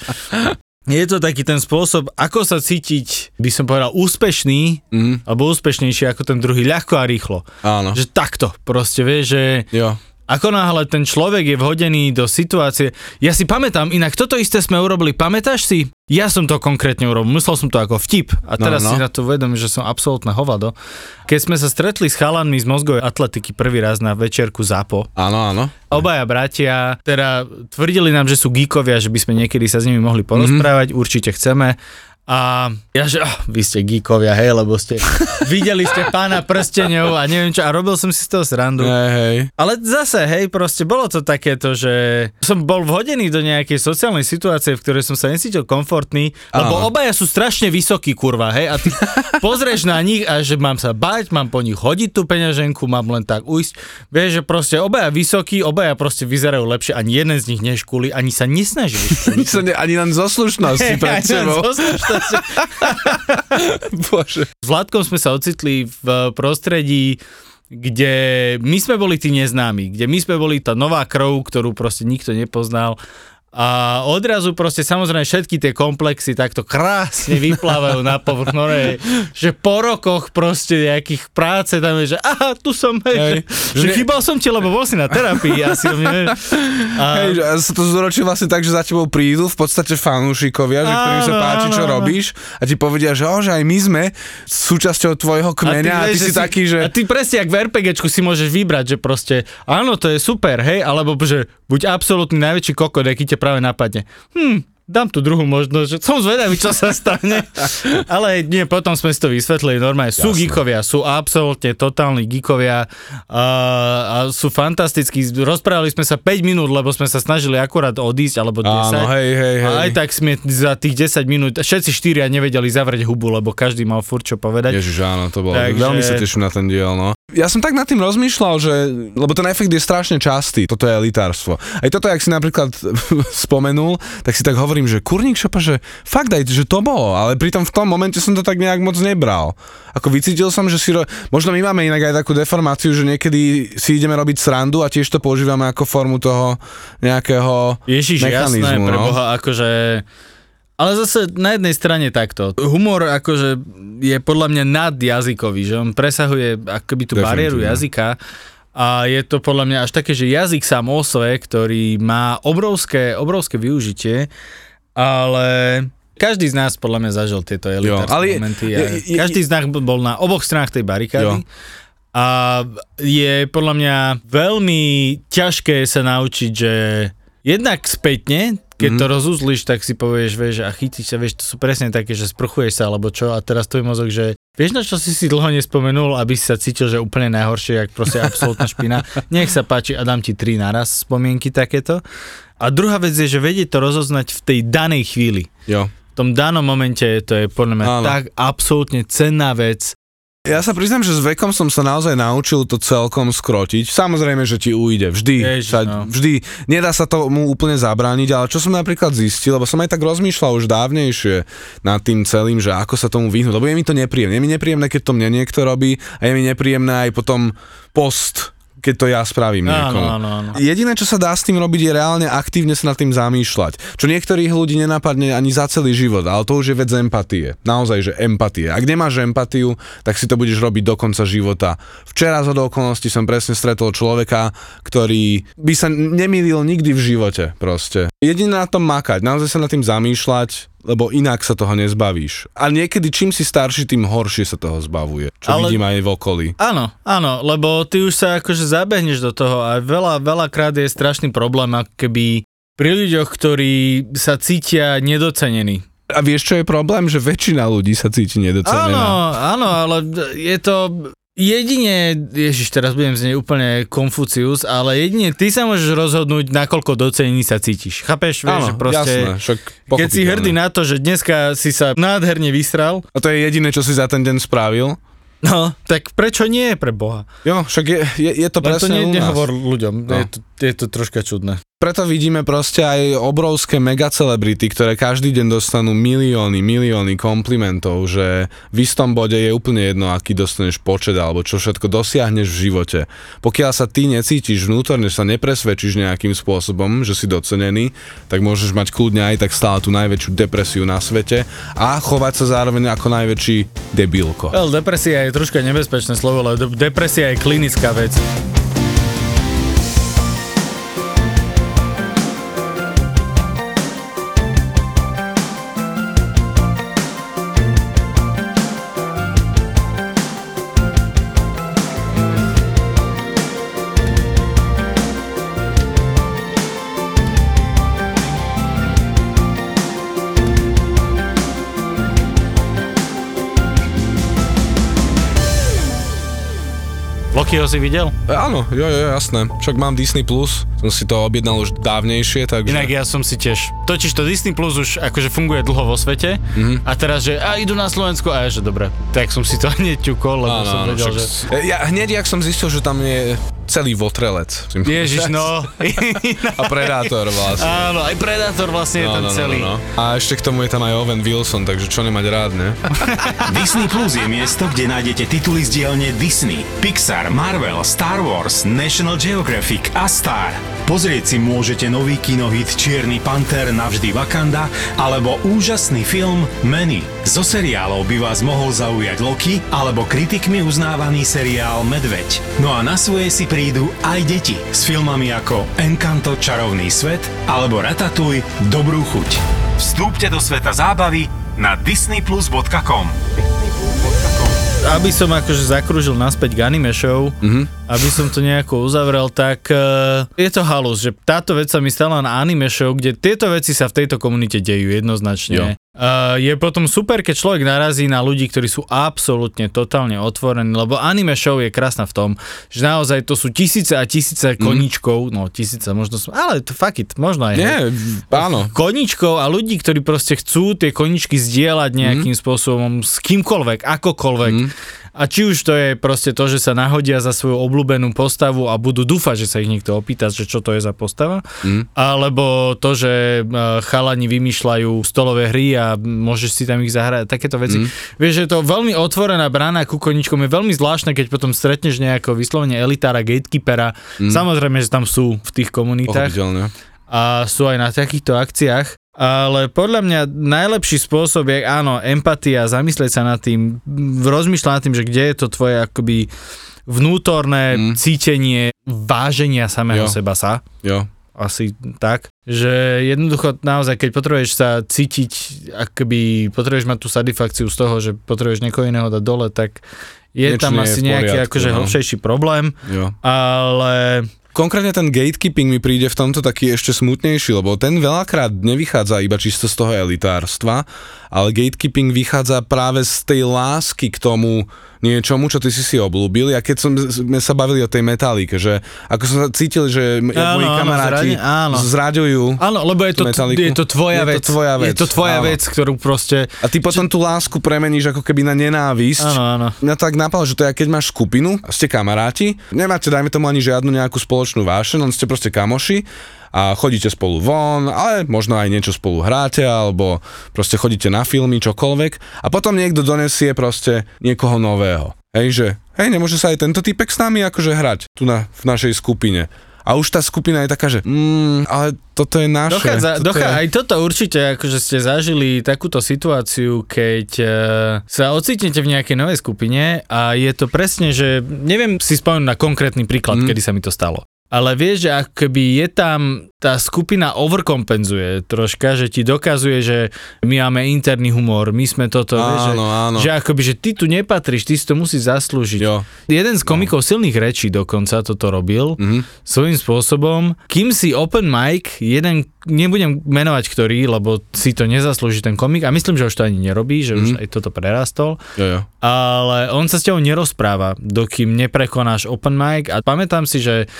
[SPEAKER 1] je to taký ten spôsob, ako sa cítiť, by som povedal, úspešný,
[SPEAKER 2] Mhm.
[SPEAKER 1] alebo úspešnejší ako ten druhý, ľahko a rýchlo.
[SPEAKER 2] Áno.
[SPEAKER 1] Že takto, proste, vieš, že
[SPEAKER 2] Jo.
[SPEAKER 1] Ako náhle ten človek je vhodený do situácie, ja si pamätám, inak toto isté sme urobili, pamätáš si? Ja som to konkrétne urobil, myslel som to ako vtip a
[SPEAKER 2] No,
[SPEAKER 1] teraz
[SPEAKER 2] no.
[SPEAKER 1] si na to uvedomím, že som absolútne hovado. Keď sme sa stretli s chalanmi z mozgovej atletiky prvý raz na večerku ZAPO,
[SPEAKER 2] Áno, áno.
[SPEAKER 1] Obaja bratia, teda tvrdili nám, že sú geekovia, že by sme niekedy sa s nimi mohli porozprávať, mm-hmm. určite chceme. A ja že, oh, vy ste geekovia, hej, lebo ste videli ste pána prstenov a neviem čo, a robil som si z toho srandu.
[SPEAKER 2] Hej, hej.
[SPEAKER 1] Ale zase, hej, proste bolo to takéto, že som bol vhodený do nejakej sociálnej situácie, v ktorej som sa necítil komfortný, lebo
[SPEAKER 2] Áno.
[SPEAKER 1] obaja sú strašne vysokí, kurva, hej, a ty pozrieš na nich a že mám sa bať, mám po nich hodiť tú peňaženku, mám len tak ujsť. Vieš, že proste obaja vysokí, obaja proste vyzerajú lepšie, ani jeden z nich neškuli, ani sa nesnaží.
[SPEAKER 2] Ani, sa ne, ani len zo slušnosti pred
[SPEAKER 1] Ani
[SPEAKER 2] Bože.
[SPEAKER 1] S Vládkom sme sa ocitli v prostredí, kde my sme boli tí neznámi, kde my sme boli tá nová krv, ktorú proste nikto nepoznal a odrazu proste samozrejme všetky tie komplexy takto krásne vyplávajú na povrch, no ne, že po rokoch proste nejakých práce tam je, že aha, tu som, hej, že, že
[SPEAKER 2] Že-
[SPEAKER 1] chýbal som ti, lebo bol si na terapii, asi o mne, a,
[SPEAKER 2] Hej, a sa to zúročí vlastne tak, že za tebou prídu v podstate fanúšikovia, že ktorým sa páči, čo robíš a ti povedia, že, o, že aj my sme súčasťou tvojho kmeňa a ty,
[SPEAKER 1] vieš,
[SPEAKER 2] si
[SPEAKER 1] že
[SPEAKER 2] taký, že...
[SPEAKER 1] A ty presne, jak v RPGčku si môžeš vybrať, že proste, áno, to je super, hej, alebo že buď absolútny najväčší kokot, aký ťa práve napadne. Hm, dám tu druhú možnosť, že som zvedavý, čo sa stane. Ale nie, potom sme si to vysvetlili normálne. Sú geekovia, sú absolútne totálni geekovia a, a sú fantastickí. Rozprávali sme sa 5 minút, lebo sme sa snažili akurát odísť, alebo 10.
[SPEAKER 2] Áno, hej, hej, hej.
[SPEAKER 1] A aj tak sme za tých 10 minút, všetci štyria nevedeli zavrieť hubu, lebo každý mal furt čo povedať.
[SPEAKER 2] Ježiš, áno, to bolo.
[SPEAKER 1] Takže-
[SPEAKER 2] Veľmi sa teším na ten diel, no. Ja som tak nad tým rozmýšľal, že, lebo ten efekt je strašne častý, toto je elitárstvo. Aj toto, jak si napríklad spomenul, tak si tak hovorím, že kurník šopa, že fakt aj, že to bolo, ale pritom v tom momente som to tak nejak moc nebral. Ako vycítil som, že si, ro... možno my máme inak aj takú deformáciu, že niekedy si ideme robiť srandu a tiež to používame ako formu toho nejakého
[SPEAKER 1] Ježiš, jasné,
[SPEAKER 2] mechanizmu,
[SPEAKER 1] pre
[SPEAKER 2] no.
[SPEAKER 1] Boha, akože... Ale zase na jednej strane takto. Humor akože je podľa mňa nadjazykový, že on presahuje akoby tú bariéru jazyka a je to podľa mňa až také, že jazyk sám o sebe, ktorý má obrovské, obrovské využitie, ale každý z nás podľa mňa zažil tieto elitárske
[SPEAKER 2] ale je-
[SPEAKER 1] momenty. A
[SPEAKER 2] je- je-
[SPEAKER 1] každý z nás bol na oboch stranách tej barikády.
[SPEAKER 2] Jo.
[SPEAKER 1] A je podľa mňa veľmi ťažké sa naučiť, že jednak spätne, keď
[SPEAKER 2] Mhm.
[SPEAKER 1] to rozuzliš, tak si povieš, vieš, a chytíš sa, vieš, to sú presne také, že sprchuješ sa, alebo čo, a teraz tvoj mozog, že vieš, na čo si si dlho nespomenul, aby si sa cítil, že úplne najhoršie, jak proste absolútna špina. Nech sa páči a dám ti tri naraz spomienky takéto. A druhá vec je, že vedieť to rozoznať v tej danej chvíli.
[SPEAKER 2] Jo.
[SPEAKER 1] V tom danom momente to je podľa mňa
[SPEAKER 2] Áno.
[SPEAKER 1] tak absolútne cenná vec.
[SPEAKER 2] Ja sa priznám, že s vekom som sa naozaj naučil to celkom skrotiť. Samozrejme, že ti ujde. Vždy.
[SPEAKER 1] Ježiš,
[SPEAKER 2] sa,
[SPEAKER 1] no.
[SPEAKER 2] vždy. Nedá sa tomu úplne zabrániť, ale čo som napríklad zistil, lebo som aj tak rozmýšľal už dávnejšie nad tým celým, že ako sa tomu vyhnúť. Lebo je mi to nepríjemné. Je mi nepríjemné, keď to mne niekto robí a je mi nepríjemné aj potom post keď to ja spravím niekomu.
[SPEAKER 1] Áno, áno, áno.
[SPEAKER 2] Jediné, čo sa dá s tým robiť, je reálne aktívne sa nad tým zamýšľať. Čo niektorých ľudí nenapadne ani za celý život, ale to už je vec empatie. Naozaj, že empatie. Ak nemáš empatiu, tak si to budeš robiť do konca života. Včera z okolností som presne stretol človeka, ktorý by sa nemýlil nikdy v živote proste. Jediné na tom makať, naozaj sa nad tým zamýšľať, lebo inak sa toho nezbavíš. A niekedy čím si starší, tým horšie sa toho zbavuje. Čo
[SPEAKER 1] Ale-
[SPEAKER 2] vidím aj v okolí.
[SPEAKER 1] Áno, áno, lebo ty už sa akože zabehneš do toho a veľa, veľakrát je strašný problém, keby pri ľuďoch, ktorí sa cítia nedocenení.
[SPEAKER 2] A vieš, čo je problém? Že väčšina ľudí sa cíti
[SPEAKER 1] Áno,
[SPEAKER 2] nedocenená.
[SPEAKER 1] áno, ale je to jedine, ježiš, teraz budem znieť úplne Konfucius, ale jedine ty sa môžeš rozhodnúť, nakoľko docenený sa cítiš. Chápeš, vieš,
[SPEAKER 2] Áno,
[SPEAKER 1] že proste...
[SPEAKER 2] jasné, však
[SPEAKER 1] Keď si hrdý na to, že dneska si sa nádherne vysral,
[SPEAKER 2] A to je jediné, čo si za ten deň spravil.
[SPEAKER 1] no, tak prečo nie pre Boha?
[SPEAKER 2] Jo, však je, je, je to
[SPEAKER 1] Len to
[SPEAKER 2] presne
[SPEAKER 1] ne,
[SPEAKER 2] u nás.
[SPEAKER 1] nehovor ľuďom,
[SPEAKER 2] No.
[SPEAKER 1] je, to, je to troška čudné.
[SPEAKER 2] Preto vidíme proste aj obrovské megacelebrity, ktoré každý deň dostanú milióny, milióny komplimentov, že v istom bode je úplne jedno, aký dostaneš počet alebo čo všetko dosiahneš v živote. Pokiaľ sa ty necítiš vnútorne, sa nepresvedčíš nejakým spôsobom, že si docenený, tak môžeš mať kľudne aj tak stále tú najväčšiu depresiu na svete a chovať sa zároveň ako najväčší debilko.
[SPEAKER 1] Depresia je troška nebezpečné slovo, de- depresia je klinická vec. Lokiho si videl?
[SPEAKER 2] E, áno, jo, jo, jasné. Však mám Disney+, Plus, som si to objednal už dávnejšie, takže...
[SPEAKER 1] Inak ja som si tiež. Totiž to Disney Plus už akože funguje dlho vo svete mm-hmm. a teraz, že a idú na Slovensku a ja, že dobre, tak som si to hneď ťukol, lebo
[SPEAKER 2] Áno,
[SPEAKER 1] som vedel, že...
[SPEAKER 2] s- Ja hneď, jak som zistil, že tam je celý votrelec.
[SPEAKER 1] Ježiš, no.
[SPEAKER 2] A Predátor vlastne.
[SPEAKER 1] Áno, aj Predator vlastne je tam celý.
[SPEAKER 2] A ešte k tomu je tam aj Owen Wilson, takže čo nemať rád, ne?
[SPEAKER 3] Disney Plus je miesto, kde nájdete tituly z dielne Disney, Pixar, Marvel, Star Wars, National Geographic a Star. Pozrieť si môžete nový kinohit Čierny panter navždy Wakanda alebo úžasný film Manny. Zo seriálov by vás mohol zaujať Loki alebo kritikmi uznávaný seriál Medveď. No a na svoje si prídu aj deti s filmami ako Encanto Čarovný svet alebo Ratatouille Dobrú chuť. Vstúpte do sveta zábavy na disneyplus.com.
[SPEAKER 1] Aby som akože zakrúžil naspäť k anime show, mm-hmm. Aby som to nejako uzavrel, tak uh, je to halus, že táto vec sa mi stala na anime show, kde tieto veci sa v tejto komunite dejú jednoznačne. Uh, je potom super, keď človek narazí na ľudí, ktorí sú absolútne totálne otvorení, lebo anime show je krásna v tom, že naozaj to sú tisíce a tisíce koníčkov, no tisíce možno sú, ale to fuck it, možno aj.
[SPEAKER 2] Nie, áno.
[SPEAKER 1] Koníčkov a ľudí, ktorí proste chcú tie koníčky zdieľať nejakým mm. spôsobom s kýmkoľvek, akokoľvek. Mm. A či už to je proste to, že sa nahodia za svoju obľúbenú postavu a budú dúfať, že sa ich niekto opýta, že čo to je za postava, mm. alebo to, že e, chalani vymýšľajú stolové hry a môžeš si tam ich zahrať, takéto veci. Mm. Vieš, že je to veľmi otvorená brána ku koníčkom, je veľmi zvláštne, keď potom stretneš nejakého vyslovene elitára, gatekeepera. Mm. Samozrejme, že tam sú v tých komunitách
[SPEAKER 2] Pochopiteľne.
[SPEAKER 1] A sú aj na takýchto akciách. Ale podľa mňa najlepší spôsob je, áno, empatia, zamyslieť sa nad tým, rozmýšľať nad tým, že kde je to tvoje akoby vnútorné mm. cítenie váženia samého
[SPEAKER 2] Jo.
[SPEAKER 1] seba sa,
[SPEAKER 2] Jo.
[SPEAKER 1] asi tak, že jednoducho naozaj, keď potrebuješ sa cítiť, akoby potrebuješ mať tú satisfakciu z toho, že potrebuješ niekoho iného dať dole, tak je
[SPEAKER 2] Niečo
[SPEAKER 1] tam
[SPEAKER 2] je
[SPEAKER 1] asi
[SPEAKER 2] v
[SPEAKER 1] nejaký
[SPEAKER 2] poriadku,
[SPEAKER 1] akože
[SPEAKER 2] no.
[SPEAKER 1] hlbšejší problém,
[SPEAKER 2] Jo.
[SPEAKER 1] ale
[SPEAKER 2] Konkrétne ten gatekeeping mi príde v tomto taký ešte smutnejší, lebo ten veľakrát nevychádza iba čisto z toho elitárstva, ale gatekeeping vychádza práve z tej lásky k tomu niečomu, čo ty si si obľúbil. A keď som, sme sa bavili o tej metálike, že ako som sa cítil, že
[SPEAKER 1] Áno,
[SPEAKER 2] moji kamaráti
[SPEAKER 1] áno.
[SPEAKER 2] zraďujú
[SPEAKER 1] Áno, lebo je to,
[SPEAKER 2] tú Metalliku.
[SPEAKER 1] je to tvoja
[SPEAKER 2] Je to
[SPEAKER 1] vec.
[SPEAKER 2] tvoja vec,
[SPEAKER 1] Je to tvoja
[SPEAKER 2] áno.
[SPEAKER 1] vec, ktorú proste...
[SPEAKER 2] a ty potom tú lásku premeníš ako keby na nenávisť.
[SPEAKER 1] Áno, áno.
[SPEAKER 2] Mňa tak napadlo, že to je, keď máš skupinu ste kamaráti, nemáte, dajme tomu ani žiadnu nejakú spoločnú vášeň, len ste proste kamoši a chodíte spolu von, ale možno aj niečo spolu hráte, alebo proste chodíte na filmy, čokoľvek a potom niekto donesie proste niekoho nového. Hej, že hej, nemôže sa aj tento typek s nami akože hrať tu na, v našej skupine. A už tá skupina je taká, že mm, ale toto je naše.
[SPEAKER 1] Dochádza,
[SPEAKER 2] toto
[SPEAKER 1] dochá,
[SPEAKER 2] je...
[SPEAKER 1] aj toto určite, akože ste zažili takúto situáciu, keď e, sa ocitnete v nejakej novej skupine a je to presne, že neviem si spomenúť na konkrétny príklad,
[SPEAKER 2] Mm.
[SPEAKER 1] kedy sa mi to stalo. Ale vieš, že ako keby je tam, tá skupina overkompenzuje troška, že ti dokazuje, že my máme interný humor, my sme toto, vieš, že,
[SPEAKER 2] Áno, áno.
[SPEAKER 1] že akoby, že ty tu nepatríš, ty si to musíš zaslúžiť.
[SPEAKER 2] Jo.
[SPEAKER 1] Jeden z komikov silných rečí dokonca toto robil
[SPEAKER 2] Mhm.
[SPEAKER 1] svojím spôsobom. Kým si open mic, jeden, nebudem menovať ktorý, lebo si to nezaslúži ten komik a myslím, že už to ani nerobí, že už
[SPEAKER 2] Mhm.
[SPEAKER 1] aj toto prerastol,
[SPEAKER 2] Jo, jo.
[SPEAKER 1] ale on sa s tebou nerozpráva, dokým neprekonáš open mic a pamätám si, že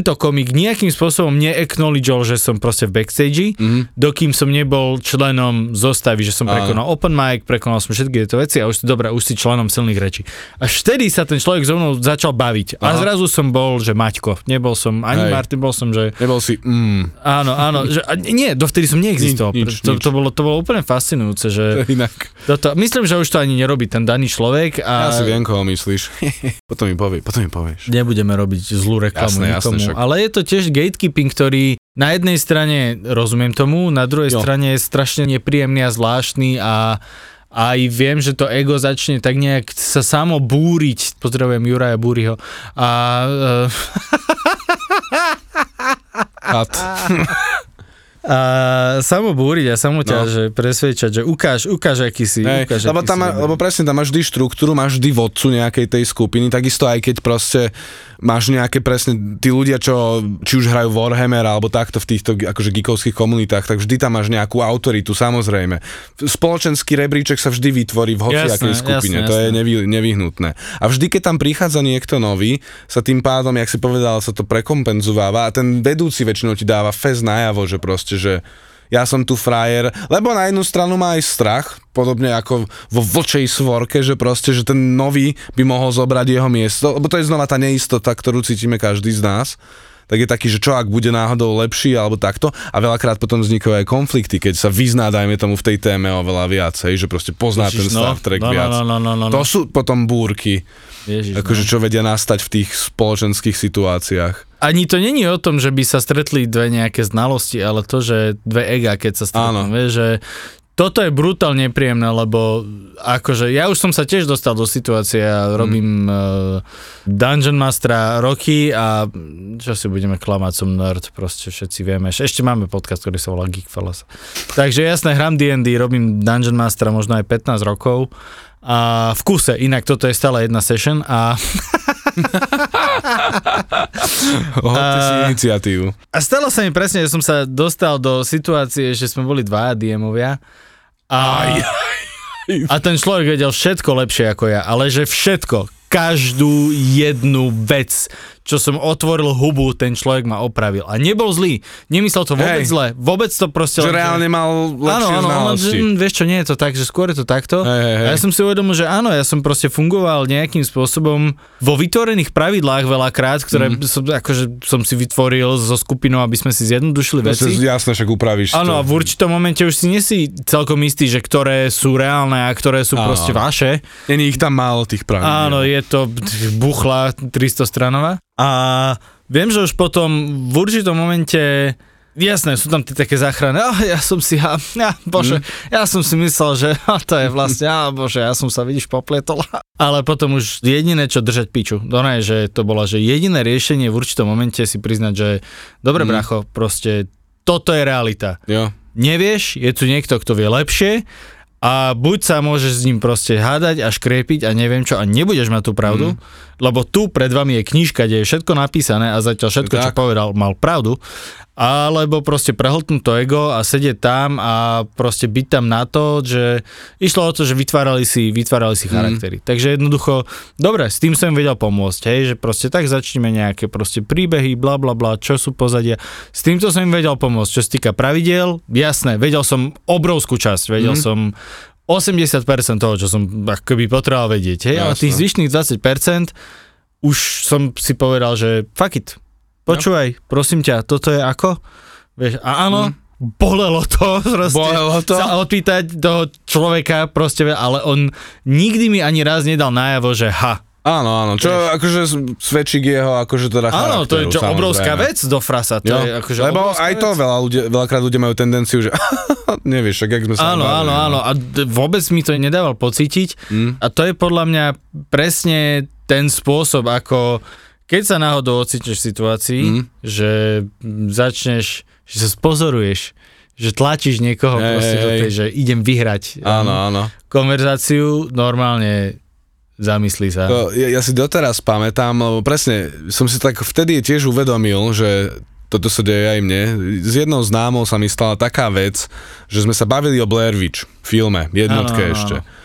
[SPEAKER 1] tento komik nejakým spôsobom neacknowledgeol, že som proste v backstage,
[SPEAKER 2] Mhm.
[SPEAKER 1] dokým som nebol členom zostavy, že som
[SPEAKER 2] Áno.
[SPEAKER 1] prekonal open mic, prekonal som všetky tieto veci a už si dobre, už si členom silných rečí. Až vtedy sa ten človek so mnou začal baviť. A
[SPEAKER 2] Aha.
[SPEAKER 1] zrazu som bol, že Maťko. Nebol som ani
[SPEAKER 2] Hej.
[SPEAKER 1] Martin, bol som, že
[SPEAKER 2] Nebol si, mm,
[SPEAKER 1] áno, áno. Že, a nie, dovtedy som neexistoval.
[SPEAKER 2] Nič, nič,
[SPEAKER 1] to,
[SPEAKER 2] nič.
[SPEAKER 1] to, bolo, to bolo úplne fascinujúce, že
[SPEAKER 2] inak.
[SPEAKER 1] toto, myslím, že už to ani nerobí ten daný človek
[SPEAKER 2] Ja
[SPEAKER 1] a
[SPEAKER 2] si viem, koho myslíš. potom mi povie, potom mi povieš.
[SPEAKER 1] nebudeme robiť zlú reklamu
[SPEAKER 2] Jasné, jasné. Však.
[SPEAKER 1] ale je to tiež gatekeeping, ktorý na jednej strane rozumiem tomu, na druhej
[SPEAKER 2] Jo.
[SPEAKER 1] strane je strašne nepríjemný a zvláštny a aj viem, že to ego začne tak nejak sa samo búriť. Pozdravujem Juraja Búriho. A
[SPEAKER 2] Kat.
[SPEAKER 1] A samo búriť a samo ťa,
[SPEAKER 2] No.
[SPEAKER 1] že presvedčať, že ukáž, ukáž, aký si,
[SPEAKER 2] Hej,
[SPEAKER 1] ukáž,
[SPEAKER 2] lebo,
[SPEAKER 1] aký
[SPEAKER 2] tam,
[SPEAKER 1] si
[SPEAKER 2] má, lebo presne tam máš vždy štruktúru, máš vždy vodcu nejakej tej skupiny, takisto aj keď proste máš nejaké presne tí ľudia, čo či už hrajú Warhammer alebo takto v týchto akože geekovských komunitách, tak vždy tam máš nejakú autoritu, samozrejme. Spoločenský rebríček sa vždy vytvorí v hociakej skupine,
[SPEAKER 1] jasné,
[SPEAKER 2] to je
[SPEAKER 1] jasné.
[SPEAKER 2] nevy, nevyhnutné. A vždy, keď tam prichádza niekto nový, sa tým pádom, jak si povedal, sa to prekompenzováva a ten vedúci väčšinou ti dáva fez najavo, že proste, že ja som tu frajer, lebo na jednu stranu má aj strach, podobne ako vo vlčej svorke, že proste, že ten nový by mohol zobrať jeho miesto, lebo to je znova tá neistota, ktorú cítime každý z nás tak je taký, že čo ak bude náhodou lepší alebo takto a veľakrát potom vznikajú aj konflikty, keď sa vyzná, dajme tomu v tej téme oveľa viacej, že proste pozná ten
[SPEAKER 1] Ježiš, no.
[SPEAKER 2] Star Trek
[SPEAKER 1] No, no,
[SPEAKER 2] viac.
[SPEAKER 1] no, no, no, no, no.
[SPEAKER 2] To sú potom búrky,
[SPEAKER 1] Ježiš,
[SPEAKER 2] akože
[SPEAKER 1] no.
[SPEAKER 2] čo vedia nastať v tých spoločenských situáciách.
[SPEAKER 1] Ani to není o tom, že by sa stretli dve nejaké znalosti, ale to, že dve ega, keď sa stretnú, vieš, že toto je brutálne nepríjemné, lebo akože ja už som sa tiež dostal do situácie a robím uh, Dungeon Mastera roky a čo si budeme klamať, som nerd, proste všetci vieme. Ešte máme podcast, ktorý sa volá Geekfellas. Takže jasné, hram D&D, robím Dungeon Mastera možno aj 15 rokov a v kuse, inak toto je stále jedna session a
[SPEAKER 2] Hoďte si iniciatívu.
[SPEAKER 1] A stalo sa mi presne, že som sa dostal do situácie, že sme boli dvaja DM-ovia a, a ten človek vedel všetko lepšie ako ja, ale že všetko, každú jednu vec, čo som otvoril hubu, ten človek ma opravil. A nebol zlý, nemyslel to vôbec
[SPEAKER 2] Hej.
[SPEAKER 1] zle, vôbec to proste...
[SPEAKER 2] Že
[SPEAKER 1] len,
[SPEAKER 2] reálne mal
[SPEAKER 1] Áno,
[SPEAKER 2] lepšie
[SPEAKER 1] áno, áno,
[SPEAKER 2] znalosti.
[SPEAKER 1] mm, vieš čo, nie je to tak, že skôr je to takto.
[SPEAKER 2] Hej.
[SPEAKER 1] A ja som si uvedomil, že áno, ja som proste fungoval nejakým spôsobom vo vytvorených pravidlách veľakrát, ktoré mm. som, akože som si vytvoril so skupinou, aby sme si zjednodušili
[SPEAKER 2] To
[SPEAKER 1] veci.
[SPEAKER 2] si jasne, však upravíš
[SPEAKER 1] Áno, v určitom momente už si nie si celkom istý, že ktoré sú reálne a ktoré sú
[SPEAKER 2] Áno,
[SPEAKER 1] proste
[SPEAKER 2] áno.
[SPEAKER 1] vaše.
[SPEAKER 2] Není ich tam málo tých pravidel.
[SPEAKER 1] Áno, je to buchla 300 stranová. A viem, že už potom v určitom momente Jasné, sú tam tie také záchrany. Oh, ja som si, ja, ja, bože, mm. ja som si myslel, že oh, to je vlastne, ja, bože, ja som sa, vidíš, popletol. Ale potom už jediné, čo držať piču. To nie, že to bolo, že jediné riešenie v určitom momente si priznať, že dobre, mm. bracho, proste toto je realita
[SPEAKER 2] Jo.
[SPEAKER 1] nevieš, je tu niekto, kto vie lepšie a buď sa môžeš s ním proste hádať a škriepiť a neviem čo a nebudeš mať tú pravdu, mm. lebo tu pred vami je knižka, kde je všetko napísané a zatiaľ všetko, čo
[SPEAKER 2] Tak.
[SPEAKER 1] povedal, mal pravdu, alebo proste prehltnúť to ego a sedieť tam a proste byť tam na to, že išlo o to, že vytvárali si, vytvárali si charaktery. Takže jednoducho, dobre, s tým som vedel pomôcť, hej, že proste tak začneme nejaké proste príbehy, bla bla bla, čo sú pozadia. S týmto som im vedel pomôcť. Čo sa týka pravidel, jasné, vedel som obrovskú časť, vedel mm. som 80% toho, čo som akoby potreboval vedieť, hej, ale tých zvyšných 20% už som si povedal, že fuck it, počúvaj, prosím ťa, toto je ako? Vieš, a áno, bolelo to proste.
[SPEAKER 2] Bolelo to?
[SPEAKER 1] Sa odpýtať toho človeka proste, ale on nikdy mi ani raz nedal najavo, že ha.
[SPEAKER 2] Áno, áno, čo akože svedčí k jeho akože teda
[SPEAKER 1] Áno, to je čo, obrovská vec do frasa. To
[SPEAKER 2] Jo,
[SPEAKER 1] je akože
[SPEAKER 2] lebo aj to veľa ľudia, veľakrát ľudia majú tendenciu, že nevieš, jak sme sa
[SPEAKER 1] Áno, áno,
[SPEAKER 2] no.
[SPEAKER 1] áno. A d- vôbec mi to nedával pocítiť.
[SPEAKER 2] Mm.
[SPEAKER 1] A to je podľa mňa presne ten spôsob, ako keď sa náhodou ocitneš v situácii,
[SPEAKER 2] Mm.
[SPEAKER 1] že začneš, že sa spozoruješ, že tlačíš niekoho
[SPEAKER 2] Hej,
[SPEAKER 1] proste
[SPEAKER 2] hej,
[SPEAKER 1] do tej, že idem vyhrať
[SPEAKER 2] Áno,
[SPEAKER 1] um,
[SPEAKER 2] áno.
[SPEAKER 1] konverzáciu, normálne zamyslí sa.
[SPEAKER 2] To, ja, ja si doteraz pamätám, lebo presne som si tak vtedy tiež uvedomil, že toto sa deje aj mne. S jednou známou sa mi stala taká vec, že sme sa bavili o Blair Witch filme, jednotke
[SPEAKER 1] Áno, áno,
[SPEAKER 2] ešte.
[SPEAKER 1] áno.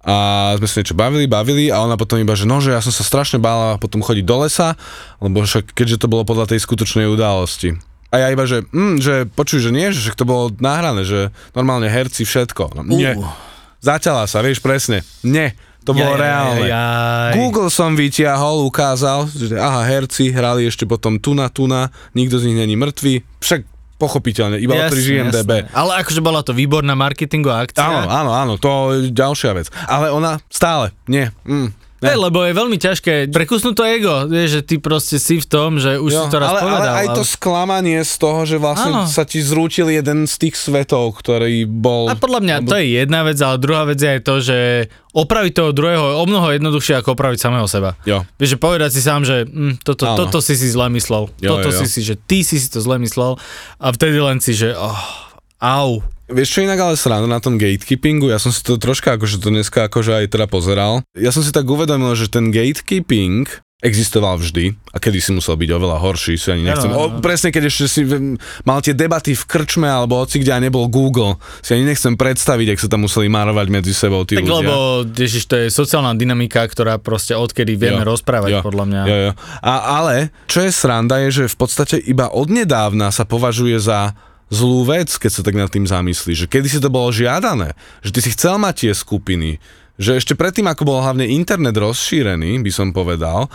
[SPEAKER 2] A sme sa niečo bavili, bavili a ona potom iba, že no, že ja som sa strašne bála potom chodiť do lesa, lebo však keďže to bolo podľa tej skutočnej udalosti. A ja iba, že, mm, že počuj, že nie, že však to bolo nahrané, že normálne herci všetko. No, nie.
[SPEAKER 1] Uh.
[SPEAKER 2] Zaťala sa, vieš presne. Nie, to bolo reálne.
[SPEAKER 1] Jaj.
[SPEAKER 2] Google som vytiahol, ukázal, že aha, herci hrali ešte potom tu na, tu na, nikto z nich není mŕtvý, však pochopiteľne, iba otvoríš IMDB.
[SPEAKER 1] jasné. Ale akože bola to výborná marketingová akcia.
[SPEAKER 2] Áno, áno, áno, to je ďalšia vec. Ale ona stále, nie, mm,
[SPEAKER 1] Ne, lebo je veľmi ťažké prekusnúť to ego, vieš, že ty proste si v tom, že už
[SPEAKER 2] Jo,
[SPEAKER 1] si to raz
[SPEAKER 2] ale,
[SPEAKER 1] povedal.
[SPEAKER 2] ale aj to sklamanie z toho, že vlastne
[SPEAKER 1] Áno.
[SPEAKER 2] sa ti zrútil jeden z tých svetov, ktorý bol...
[SPEAKER 1] A podľa mňa to je jedna vec, ale druhá vec je aj to, že opraviť toho druhého je o mnoho jednoduchšie ako opraviť samého seba.
[SPEAKER 2] Jo.
[SPEAKER 1] Vieš, že povedať si sám, že hm, toto,
[SPEAKER 2] Áno.
[SPEAKER 1] toto si si zle myslel.
[SPEAKER 2] Jo,
[SPEAKER 1] toto
[SPEAKER 2] jo.
[SPEAKER 1] si si, že ty si si to zle myslel a vtedy len si, že oh, au.
[SPEAKER 2] Vieš čo inak ale sranda na tom gatekeepingu? Ja som si to troška akože to dneska akože aj teda pozeral. Ja som si tak uvedomil, že ten gatekeeping existoval vždy a kedy si musel byť oveľa horší, si ani nechcem.
[SPEAKER 1] Áno, áno.
[SPEAKER 2] O, presne keď ešte si mal tie debaty v krčme alebo hoci kde a nebol Google, si ani nechcem predstaviť, ak sa tam museli marovať medzi sebou tí
[SPEAKER 1] Tak
[SPEAKER 2] ľudia.
[SPEAKER 1] lebo, ježiš, to je sociálna dynamika, ktorá proste odkedy vieme
[SPEAKER 2] Jo,
[SPEAKER 1] rozprávať,
[SPEAKER 2] jo,
[SPEAKER 1] podľa mňa.
[SPEAKER 2] Jo, jo. A, ale, čo je sranda, je, že v podstate iba odnedávna sa považuje za zlú vec, keď sa tak nad tým zamyslíš, že kedy si to bolo žiadané, že ty si chcel mať tie skupiny, že ešte predtým, ako bol hlavne internet rozšírený, by som povedal,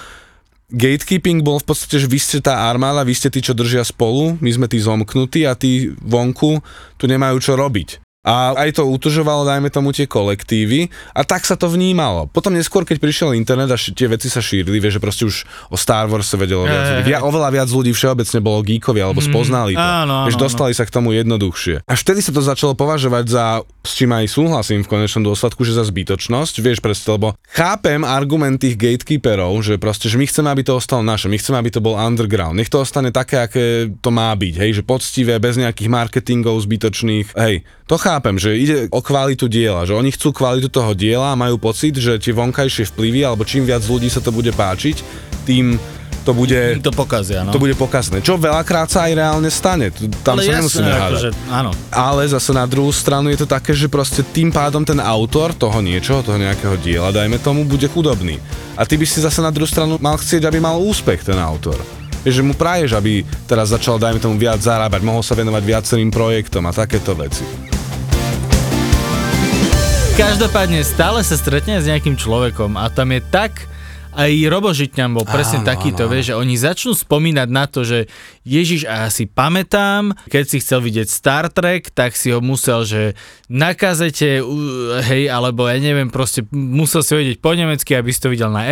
[SPEAKER 2] gatekeeping bol v podstate, že vy ste tá armáda, vy ste tí, čo držia spolu, my sme tí zomknutí a tí vonku tu nemajú čo robiť. A aj to utužovalo, dajme tomu, tie kolektívy a tak sa to vnímalo. Potom neskôr, keď prišiel internet a ši- tie veci sa šírili, vieš, že proste už o Star Wars sa vedelo viac. Via, oveľa viac ľudí všeobecne bolo geekovi alebo spoznali to.
[SPEAKER 1] áno,
[SPEAKER 2] vieš,
[SPEAKER 1] áno,
[SPEAKER 2] dostali sa k tomu jednoduchšie. Až vtedy sa to začalo považovať za, s čím aj súhlasím v konečnom dôsledku, že za zbytočnosť, vieš, presne, lebo chápem argument tých gatekeeperov, že proste, že my chceme, aby to ostalo naše, my chceme, aby to bol underground. Nech to ostane také, aké to má byť, hej, že poctivé, bez nejakých marketingov zbytočných. Hej, to chápem, že ide o kvalitu diela, že oni chcú kvalitu toho diela a majú pocit, že tie vonkajšie vplyvy, alebo čím viac ľudí sa to bude páčiť, tým to bude
[SPEAKER 1] To pokazia, no.
[SPEAKER 2] to bude pokazné. Čo veľakrát sa aj reálne stane. Tam
[SPEAKER 1] Ale
[SPEAKER 2] sa nemusíme
[SPEAKER 1] akože, áno.
[SPEAKER 2] Ale zase na druhú stranu je to také, že proste tým pádom ten autor toho niečoho, toho nejakého diela, dajme tomu, bude chudobný. A ty by si zase na druhú stranu mal chcieť, aby mal úspech ten autor. Vieš, že mu praješ, aby teraz začal, dajme tomu, viac zarábať, mohol sa venovať viacerým projektom a takéto veci.
[SPEAKER 1] Každopádne stále sa stretne s nejakým človekom a tam je tak aj Robo Žitňan bol presne
[SPEAKER 2] Áno,
[SPEAKER 1] takýto,
[SPEAKER 2] áno,
[SPEAKER 1] vieš, že oni začnú spomínať na to, že Ježiš, a ja si pamätám, keď si chcel vidieť Star Trek, tak si ho musel, že na kazete, u- hej, alebo ja neviem, proste musel si vedieť po nemecky, aby si to videl na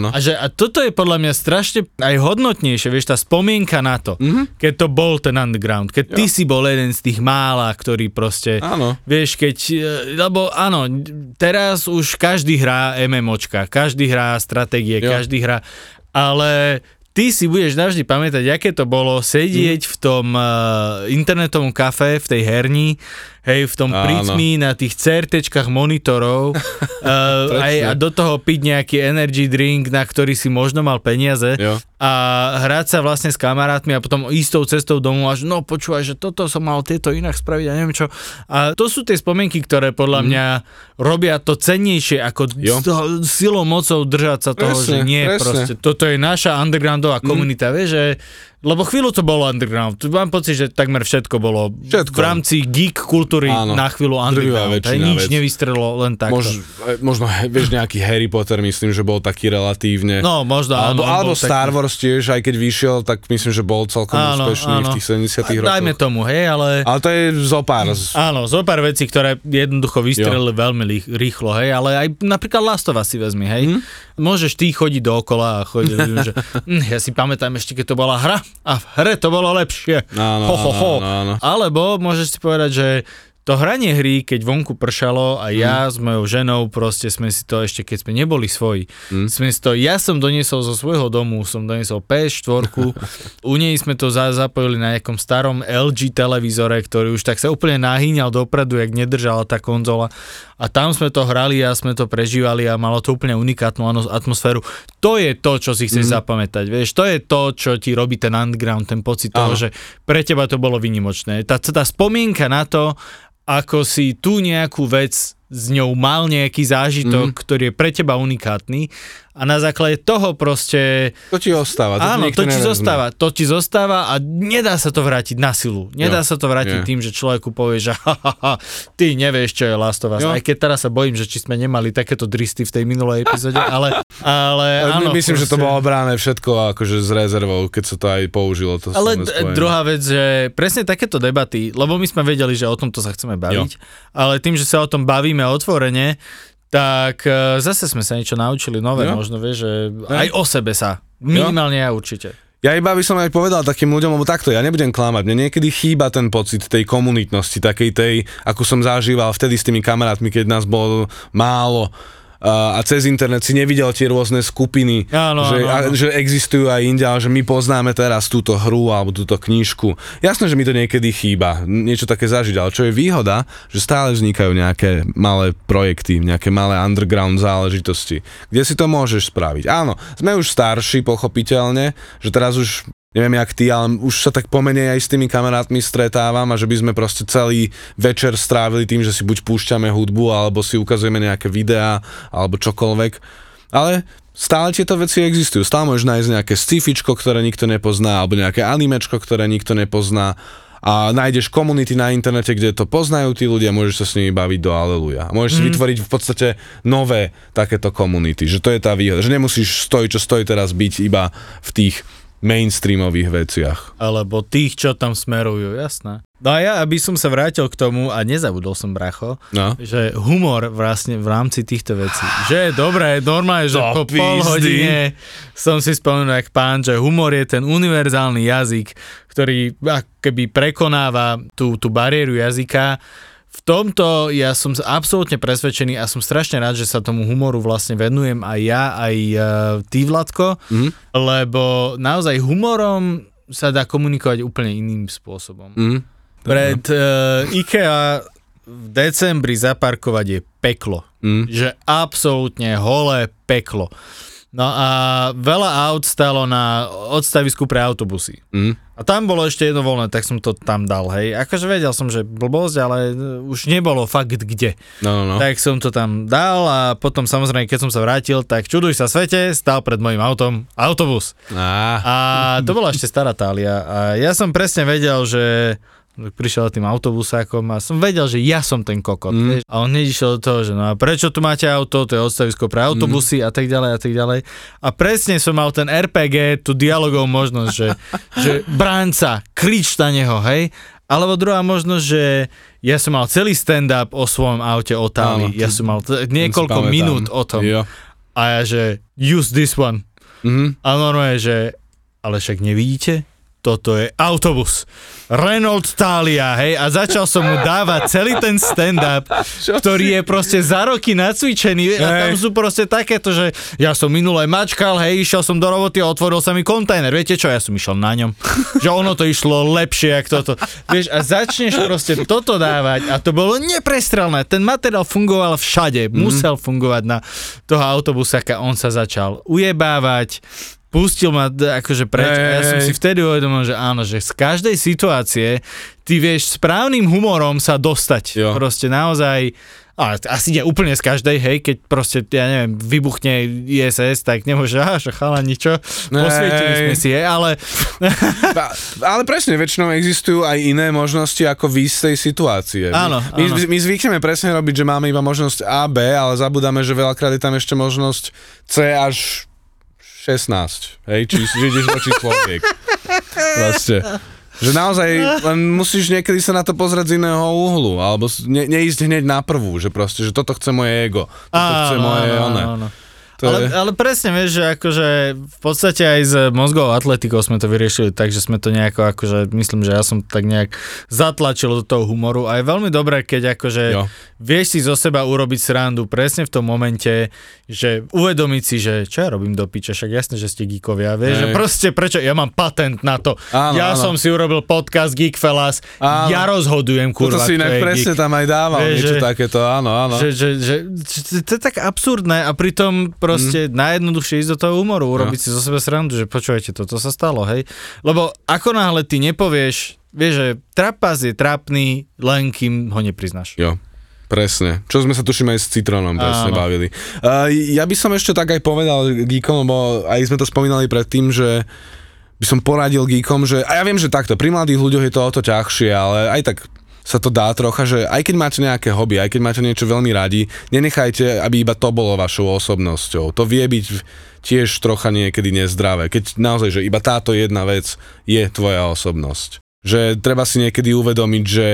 [SPEAKER 2] áno.
[SPEAKER 1] A, že, a toto je podľa mňa strašne aj hodnotnejšie, vieš, tá spomienka na to, mm-hmm. keď to bol ten underground, keď ty si bol jeden z tých mála, ktorý proste,
[SPEAKER 2] Áno.
[SPEAKER 1] vieš, keď, e, lebo áno, teraz už každý hrá MMOčka, každý hrá stratégie,
[SPEAKER 2] Jo.
[SPEAKER 1] každý hrá, ale ty si budeš navždy pamätať, aké to bolo sedieť v tom uh, internetovom kafe, v tej herni, hej, v tom
[SPEAKER 2] Áno.
[SPEAKER 1] prítmi na tých CRTčkách monitorov uh, aj, a do toho piť nejaký energy drink, na ktorý si možno mal peniaze
[SPEAKER 2] Jo.
[SPEAKER 1] a hrať sa vlastne s kamarátmi a potom istou cestou domov až no počúvaj, že toto som mal tieto inak spraviť a neviem čo. A to sú tie spomienky, ktoré podľa mňa robia to cennejšie ako
[SPEAKER 2] Mhm. Jo.
[SPEAKER 1] silou mocou držať sa toho,
[SPEAKER 2] Presne,
[SPEAKER 1] že nie
[SPEAKER 2] presne.
[SPEAKER 1] proste. Toto je naša undergroundová komunita, vieš, že lebo chvíľu to bolo underground. Mám pocit, že takmer všetko bolo
[SPEAKER 2] Všetko.
[SPEAKER 1] v rámci geek kultúry
[SPEAKER 2] Áno.
[SPEAKER 1] na chvíľu underground. Hej, nič
[SPEAKER 2] vec.
[SPEAKER 1] nevystrelo len takto.
[SPEAKER 2] Mož, možno, he- vieš, nejaký Harry Potter, myslím, že bol taký relatívne.
[SPEAKER 1] No, možno,
[SPEAKER 2] Alebo,
[SPEAKER 1] áno,
[SPEAKER 2] alebo Star
[SPEAKER 1] taký-
[SPEAKER 2] Wars tiež, aj keď vyšiel, tak myslím, že bol celkom úspešný v tých 70 rokoch.
[SPEAKER 1] Dajme tomu, hej, ale...
[SPEAKER 2] Ale to je zopár. z-
[SPEAKER 1] Áno, zo pár vecí, ktoré jednoducho vystrelili veľmi lí- rýchlo, hej, ale aj napríklad Last of Us si vezmi, hej.
[SPEAKER 2] Mhm.
[SPEAKER 1] Môžeš ty chodiť dookola a chodiť, že hm, ja si pamätám ešte, keď to bola hra a v hre to bolo lepšie.
[SPEAKER 2] Áno,
[SPEAKER 1] ho, ho, ho.
[SPEAKER 2] áno, áno.
[SPEAKER 1] Alebo môžeš si povedať, že to hranie hry, keď vonku pršalo a ja
[SPEAKER 2] Mhm.
[SPEAKER 1] s mojou ženou proste sme si to ešte, keď sme neboli svoji,
[SPEAKER 2] Mhm.
[SPEAKER 1] sme si to, ja som doniesol zo svojho domu, som doniesol PS4, u nej sme to za, zapojili na nejakom starom LG televízore, ktorý už tak sa úplne nahýňal dopredu, jak nedržala tá konzola a tam sme to hrali a sme to prežívali a malo to úplne unikátnu atmosféru. To je to, čo si chceš zapamätať, vieš, to je to, čo ti robí ten underground, ten pocit toho,
[SPEAKER 2] Áno.
[SPEAKER 1] že pre teba to bolo vynimočné. Tá, tá spomienka na to, ako si tú nejakú vec s ňou mal nejaký zážitok, mm. ktorý je pre teba unikátny a na základe toho proste,
[SPEAKER 2] To ti ostáva. To ti
[SPEAKER 1] áno,
[SPEAKER 2] nikto
[SPEAKER 1] to ti
[SPEAKER 2] nevezme.
[SPEAKER 1] zostáva, to ti zostáva a nedá sa to vrátiť na silu. Nedá
[SPEAKER 2] Jo,
[SPEAKER 1] sa to vrátiť
[SPEAKER 2] nie.
[SPEAKER 1] tým, že človeku povie, že ha, ha, ha, ty nevieš, čo je Last of Us.
[SPEAKER 2] Jo.
[SPEAKER 1] Aj keď teraz sa bojím, že či sme nemali takéto dristy v tej minulej epizóde, ale, ale áno.
[SPEAKER 2] my- Myslím, že to
[SPEAKER 1] proste.
[SPEAKER 2] bolo bráne všetko akože s rezervou, keď sa to aj použilo. To
[SPEAKER 1] Ale d- druhá vec, že presne takéto debaty, lebo my sme vedeli, že o tomto sa chceme baviť, ale tým, že sa o tom bavíme otvorene, tak e, zase sme sa niečo naučili nové,
[SPEAKER 2] Jo.
[SPEAKER 1] možno vieš, že aj o sebe sa. Minimálne ja určite.
[SPEAKER 2] Ja iba by som aj povedal takým ľuďom, lebo takto, ja nebudem klamať, mne niekedy chýba ten pocit tej komunitnosti, takej tej, ako som zažíval vtedy s tými kamarátmi, keď nás bolo málo a cez internet si nevidel tie rôzne skupiny,
[SPEAKER 1] Áno,
[SPEAKER 2] že,
[SPEAKER 1] áno, áno.
[SPEAKER 2] A, že existujú aj inde, ale že my poznáme teraz túto hru alebo túto knižku. Jasné, že mi to niekedy chýba, niečo také zažiť, ale čo je výhoda, že stále vznikajú nejaké malé projekty, nejaké malé underground záležitosti, kde si to môžeš spraviť. Áno, sme už starší, pochopiteľne, že teraz už neviem jak ty, ale už sa tak pomenej aj s tými kamarátmi stretávam a že by sme proste celý večer strávili tým, že si buď púšťame hudbu, alebo si ukazujeme nejaké videá, alebo čokoľvek. Ale stále tieto veci existujú. Stále môžeš nájsť nejaké scifičko, ktoré nikto nepozná, alebo nejaké animečko, ktoré nikto nepozná a nájdeš komunity na internete, kde to poznajú tí ľudia, môžeš sa s nimi baviť do aleluja. Môžeš si vytvoriť v podstate nové takéto komunity, že to je tá výhoda, že nemusíš stojí, čo stojí teraz byť iba v tých mainstreamových veciach.
[SPEAKER 1] Alebo tých, čo tam smerujú, jasné. No a ja, aby som sa vrátil k tomu, a nezabudol som, bracho,
[SPEAKER 2] No.
[SPEAKER 1] že humor vlastne v rámci týchto vecí, že je dobré, normálne, že
[SPEAKER 2] Do
[SPEAKER 1] po pol hodine som si spomenul, jak pán, že humor je ten univerzálny jazyk, ktorý keby prekonáva tú, tú bariéru jazyka. V tomto ja som absolútne presvedčený a som strašne rád, že sa tomu humoru vlastne venujem aj ja, aj uh, ty, Vladko,
[SPEAKER 2] Mhm.
[SPEAKER 1] lebo naozaj humorom sa dá komunikovať úplne iným spôsobom.
[SPEAKER 2] Mm.
[SPEAKER 1] Pred uh, IKEA v decembri zaparkovať je peklo.
[SPEAKER 2] Mm.
[SPEAKER 1] Že absolútne holé peklo. No a veľa aut stalo na odstavisku pre autobusy.
[SPEAKER 2] Mm.
[SPEAKER 1] A tam bolo ešte jedno voľné, tak som to tam dal, hej. Akože vedel som, že blbosť, ale e, už nebolo fakt kde.
[SPEAKER 2] No, no, no.
[SPEAKER 1] Tak som to tam dal a potom samozrejme, keď som sa vrátil, tak čuduj sa svete, stál pred mojim autom autobus.
[SPEAKER 2] Á,
[SPEAKER 1] A to bola ešte stará tália. A ja som presne vedel, že prišiel tým autobusákom a som vedel, že ja som ten kokot.
[SPEAKER 2] Mm.
[SPEAKER 1] Mm. A on hneď išiel do toho, že no a prečo tu máte auto, to je odstavisko pre autobusy mm. a tak ďalej a tak ďalej. A presne som mal ten RPG, tú dialogovú možnosť, že, že bránca, krič na neho, hej. Alebo druhá možnosť, že ja som mal celý stand-up o svojom aute, o táli. Ja som mal t- niekoľko minút o tom.
[SPEAKER 2] Jo.
[SPEAKER 1] A ja, že use this one.
[SPEAKER 2] Mhm.
[SPEAKER 1] A normálne, že ale však nevidíte? Toto je autobus. Renault Thalia, hej, a začal som mu dávať celý ten stand-up, ktorý je proste za roky nacvičený. A tam sú proste takéto, že ja som minule mačkal, hej, išiel som do roboty a otvoril sa mi kontajner, viete čo, ja som išiel na ňom, že ono to išlo lepšie, jak toto. Vieš, a začneš proste toto dávať a to bolo neprestrelné, ten materiál fungoval všade, musel fungovať na toho autobusáka, on sa začal ujebávať, pustil ma akože preč a ja som si vtedy uvedomil, že áno, že z každej situácie ty vieš správnym humorom sa dostať.
[SPEAKER 2] Jo.
[SPEAKER 1] Proste naozaj a asi nie úplne z každej, hej, keď proste, ja neviem, vybuchne ISS, tak nemôže, aha, že chalani, čo, posvietili sme si, hej, ale
[SPEAKER 2] Ale presne, väčšinou existujú aj iné možnosti ako výjsť z tej situácie.
[SPEAKER 1] Áno,
[SPEAKER 2] my,
[SPEAKER 1] áno.
[SPEAKER 2] my, my zvykneme presne robiť, že máme iba možnosť A, B, ale zabudáme, že veľakrát je tam ešte možnosť C až 16. Hej, či, že ideš do čísloviek. Proste. Že naozaj len musíš niekedy sa na to pozrieť z iného uhlu, alebo ne, neísť hneď na prvú, že proste, že toto chce moje ego, toto chce moje one.
[SPEAKER 1] áno.
[SPEAKER 2] To
[SPEAKER 1] Ale,
[SPEAKER 2] je-
[SPEAKER 1] ale presne, vieš, že akože v podstate aj s mozgovou atletikou sme to vyriešili tak, že sme to nejako, akože myslím, že ja som tak nejak zatlačil do toho humoru a je veľmi dobré, keď akože
[SPEAKER 2] Jo.
[SPEAKER 1] vieš si zo seba urobiť srandu presne v tom momente, že uvedomiť si, že čo ja robím do piče, však jasne, že ste geekovia, vieš,
[SPEAKER 2] Hej.
[SPEAKER 1] že proste prečo, ja mám patent na to,
[SPEAKER 2] Áno,
[SPEAKER 1] ja
[SPEAKER 2] áno.
[SPEAKER 1] som si urobil podcast Geekfellas,
[SPEAKER 2] Áno.
[SPEAKER 1] ja rozhodujem,
[SPEAKER 2] Toto
[SPEAKER 1] kurva,
[SPEAKER 2] si
[SPEAKER 1] kto
[SPEAKER 2] inak presne
[SPEAKER 1] geek.
[SPEAKER 2] tam aj dával,
[SPEAKER 1] Vieš,
[SPEAKER 2] niečo
[SPEAKER 1] že-
[SPEAKER 2] takéto, áno, áno.
[SPEAKER 1] Že, že, že, že, to je tak absurdné a pritom proste mm. najjednoduchšie ísť do toho humoru, urobiť si zo seba srandu, že počúvajte, toto sa stalo, hej. Lebo ako náhle ty nepovieš, vieš, že trapas je trápny, len kým ho nepriznáš.
[SPEAKER 2] Jo, presne. Čo sme sa tuším aj s Citronom presne
[SPEAKER 1] Áno.
[SPEAKER 2] bavili. Uh, ja by som ešte tak aj povedal geekom, lebo aj sme to spomínali predtým, že by som poradil geekom, že, a ja viem, že takto, pri mladých ľuďoch je to o to ťažšie, ale aj tak sa to dá trocha, že aj keď máte nejaké hobby, aj keď máte niečo veľmi radi, nenechajte, aby iba to bolo vašou osobnosťou. To vie byť tiež trocha niekedy nezdravé, keď naozaj, že iba táto jedna vec je tvoja osobnosť. Že treba si niekedy uvedomiť, že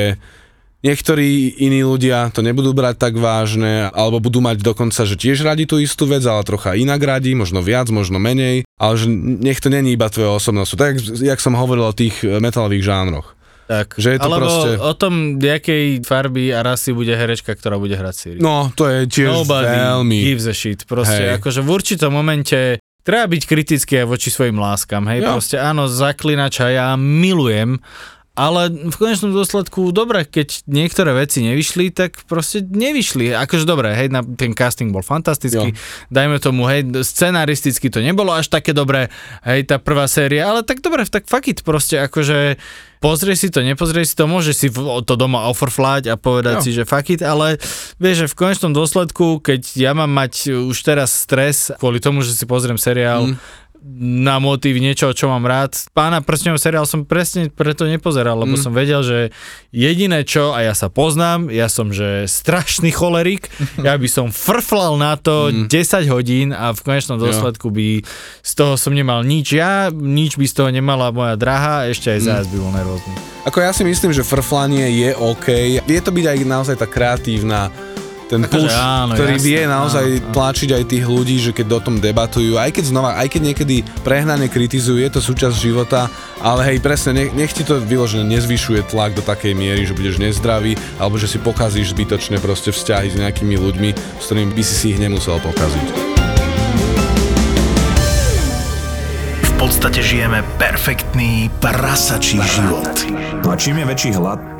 [SPEAKER 2] Niektorí iní ľudia to nebudú brať tak vážne, alebo budú mať dokonca, že tiež radi tú istú vec, ale trocha inak radi, možno viac, možno menej, ale že nech to není iba tvoja osobnosť. Tak, jak som hovoril o tých metalových žánroch.
[SPEAKER 1] Tak,
[SPEAKER 2] Že je to
[SPEAKER 1] alebo
[SPEAKER 2] proste-
[SPEAKER 1] o tom, jakej farby a rasy bude herečka, ktorá bude hrať Siri.
[SPEAKER 2] No, to je tiež
[SPEAKER 1] Nobody
[SPEAKER 2] veľmi...
[SPEAKER 1] gives a shit. Proste
[SPEAKER 2] Hej.
[SPEAKER 1] akože v určitom momente treba byť kritický aj voči svojim láskam. Hej,
[SPEAKER 2] Jo.
[SPEAKER 1] proste áno, zaklinača ja milujem, ale v konečnom dôsledku, dobre, keď niektoré veci nevyšli, tak proste nevyšli. Akože dobre, hej, na, ten casting bol fantastický,
[SPEAKER 2] Jo.
[SPEAKER 1] dajme tomu, hej, scenaristicky to nebolo až také dobré, hej, tá prvá séria, ale tak dobre, tak fuck it, proste akože pozrieš si to, nepozrieš si to, môžeš si to doma offerflať a povedať
[SPEAKER 2] Jo.
[SPEAKER 1] si, že fuck it, ale vieš, že v konečnom dôsledku, keď ja mám mať už teraz stres kvôli tomu, že si pozriem seriál, na motív niečo, čo mám rád. Pána prstňov seriál som presne preto nepozeral, lebo
[SPEAKER 2] Mm.
[SPEAKER 1] som vedel, že jediné čo, a ja sa poznám, ja som že strašný cholerik, ja by som frflal na to
[SPEAKER 2] Mm.
[SPEAKER 1] 10 hodín a v konečnom dôsledku by z toho som nemal nič ja, nič by z toho nemala moja drahá, ešte
[SPEAKER 2] Mm.
[SPEAKER 1] aj zájazd by bol nervózny.
[SPEAKER 2] Ako ja si myslím, že frflanie je OK. Vie to byť aj naozaj tá kreatívna ten
[SPEAKER 1] Akože
[SPEAKER 2] push,
[SPEAKER 1] áno,
[SPEAKER 2] ktorý
[SPEAKER 1] jasné,
[SPEAKER 2] vie naozaj
[SPEAKER 1] áno, áno.
[SPEAKER 2] tlačiť aj tých ľudí, že keď o tom debatujú, aj keď znova, aj keď niekedy prehnane kritizujú, je to súčasť života, ale hej, presne, nech, nech ti to vyložené nezvyšuje tlak do takej miery, že budeš nezdravý, alebo že si pokazíš zbytočne proste vzťahy s nejakými ľuďmi, s ktorými by si si ich nemusel pokaziť.
[SPEAKER 4] V podstate žijeme perfektný prasačí život.
[SPEAKER 5] No a čím je väčší hlad,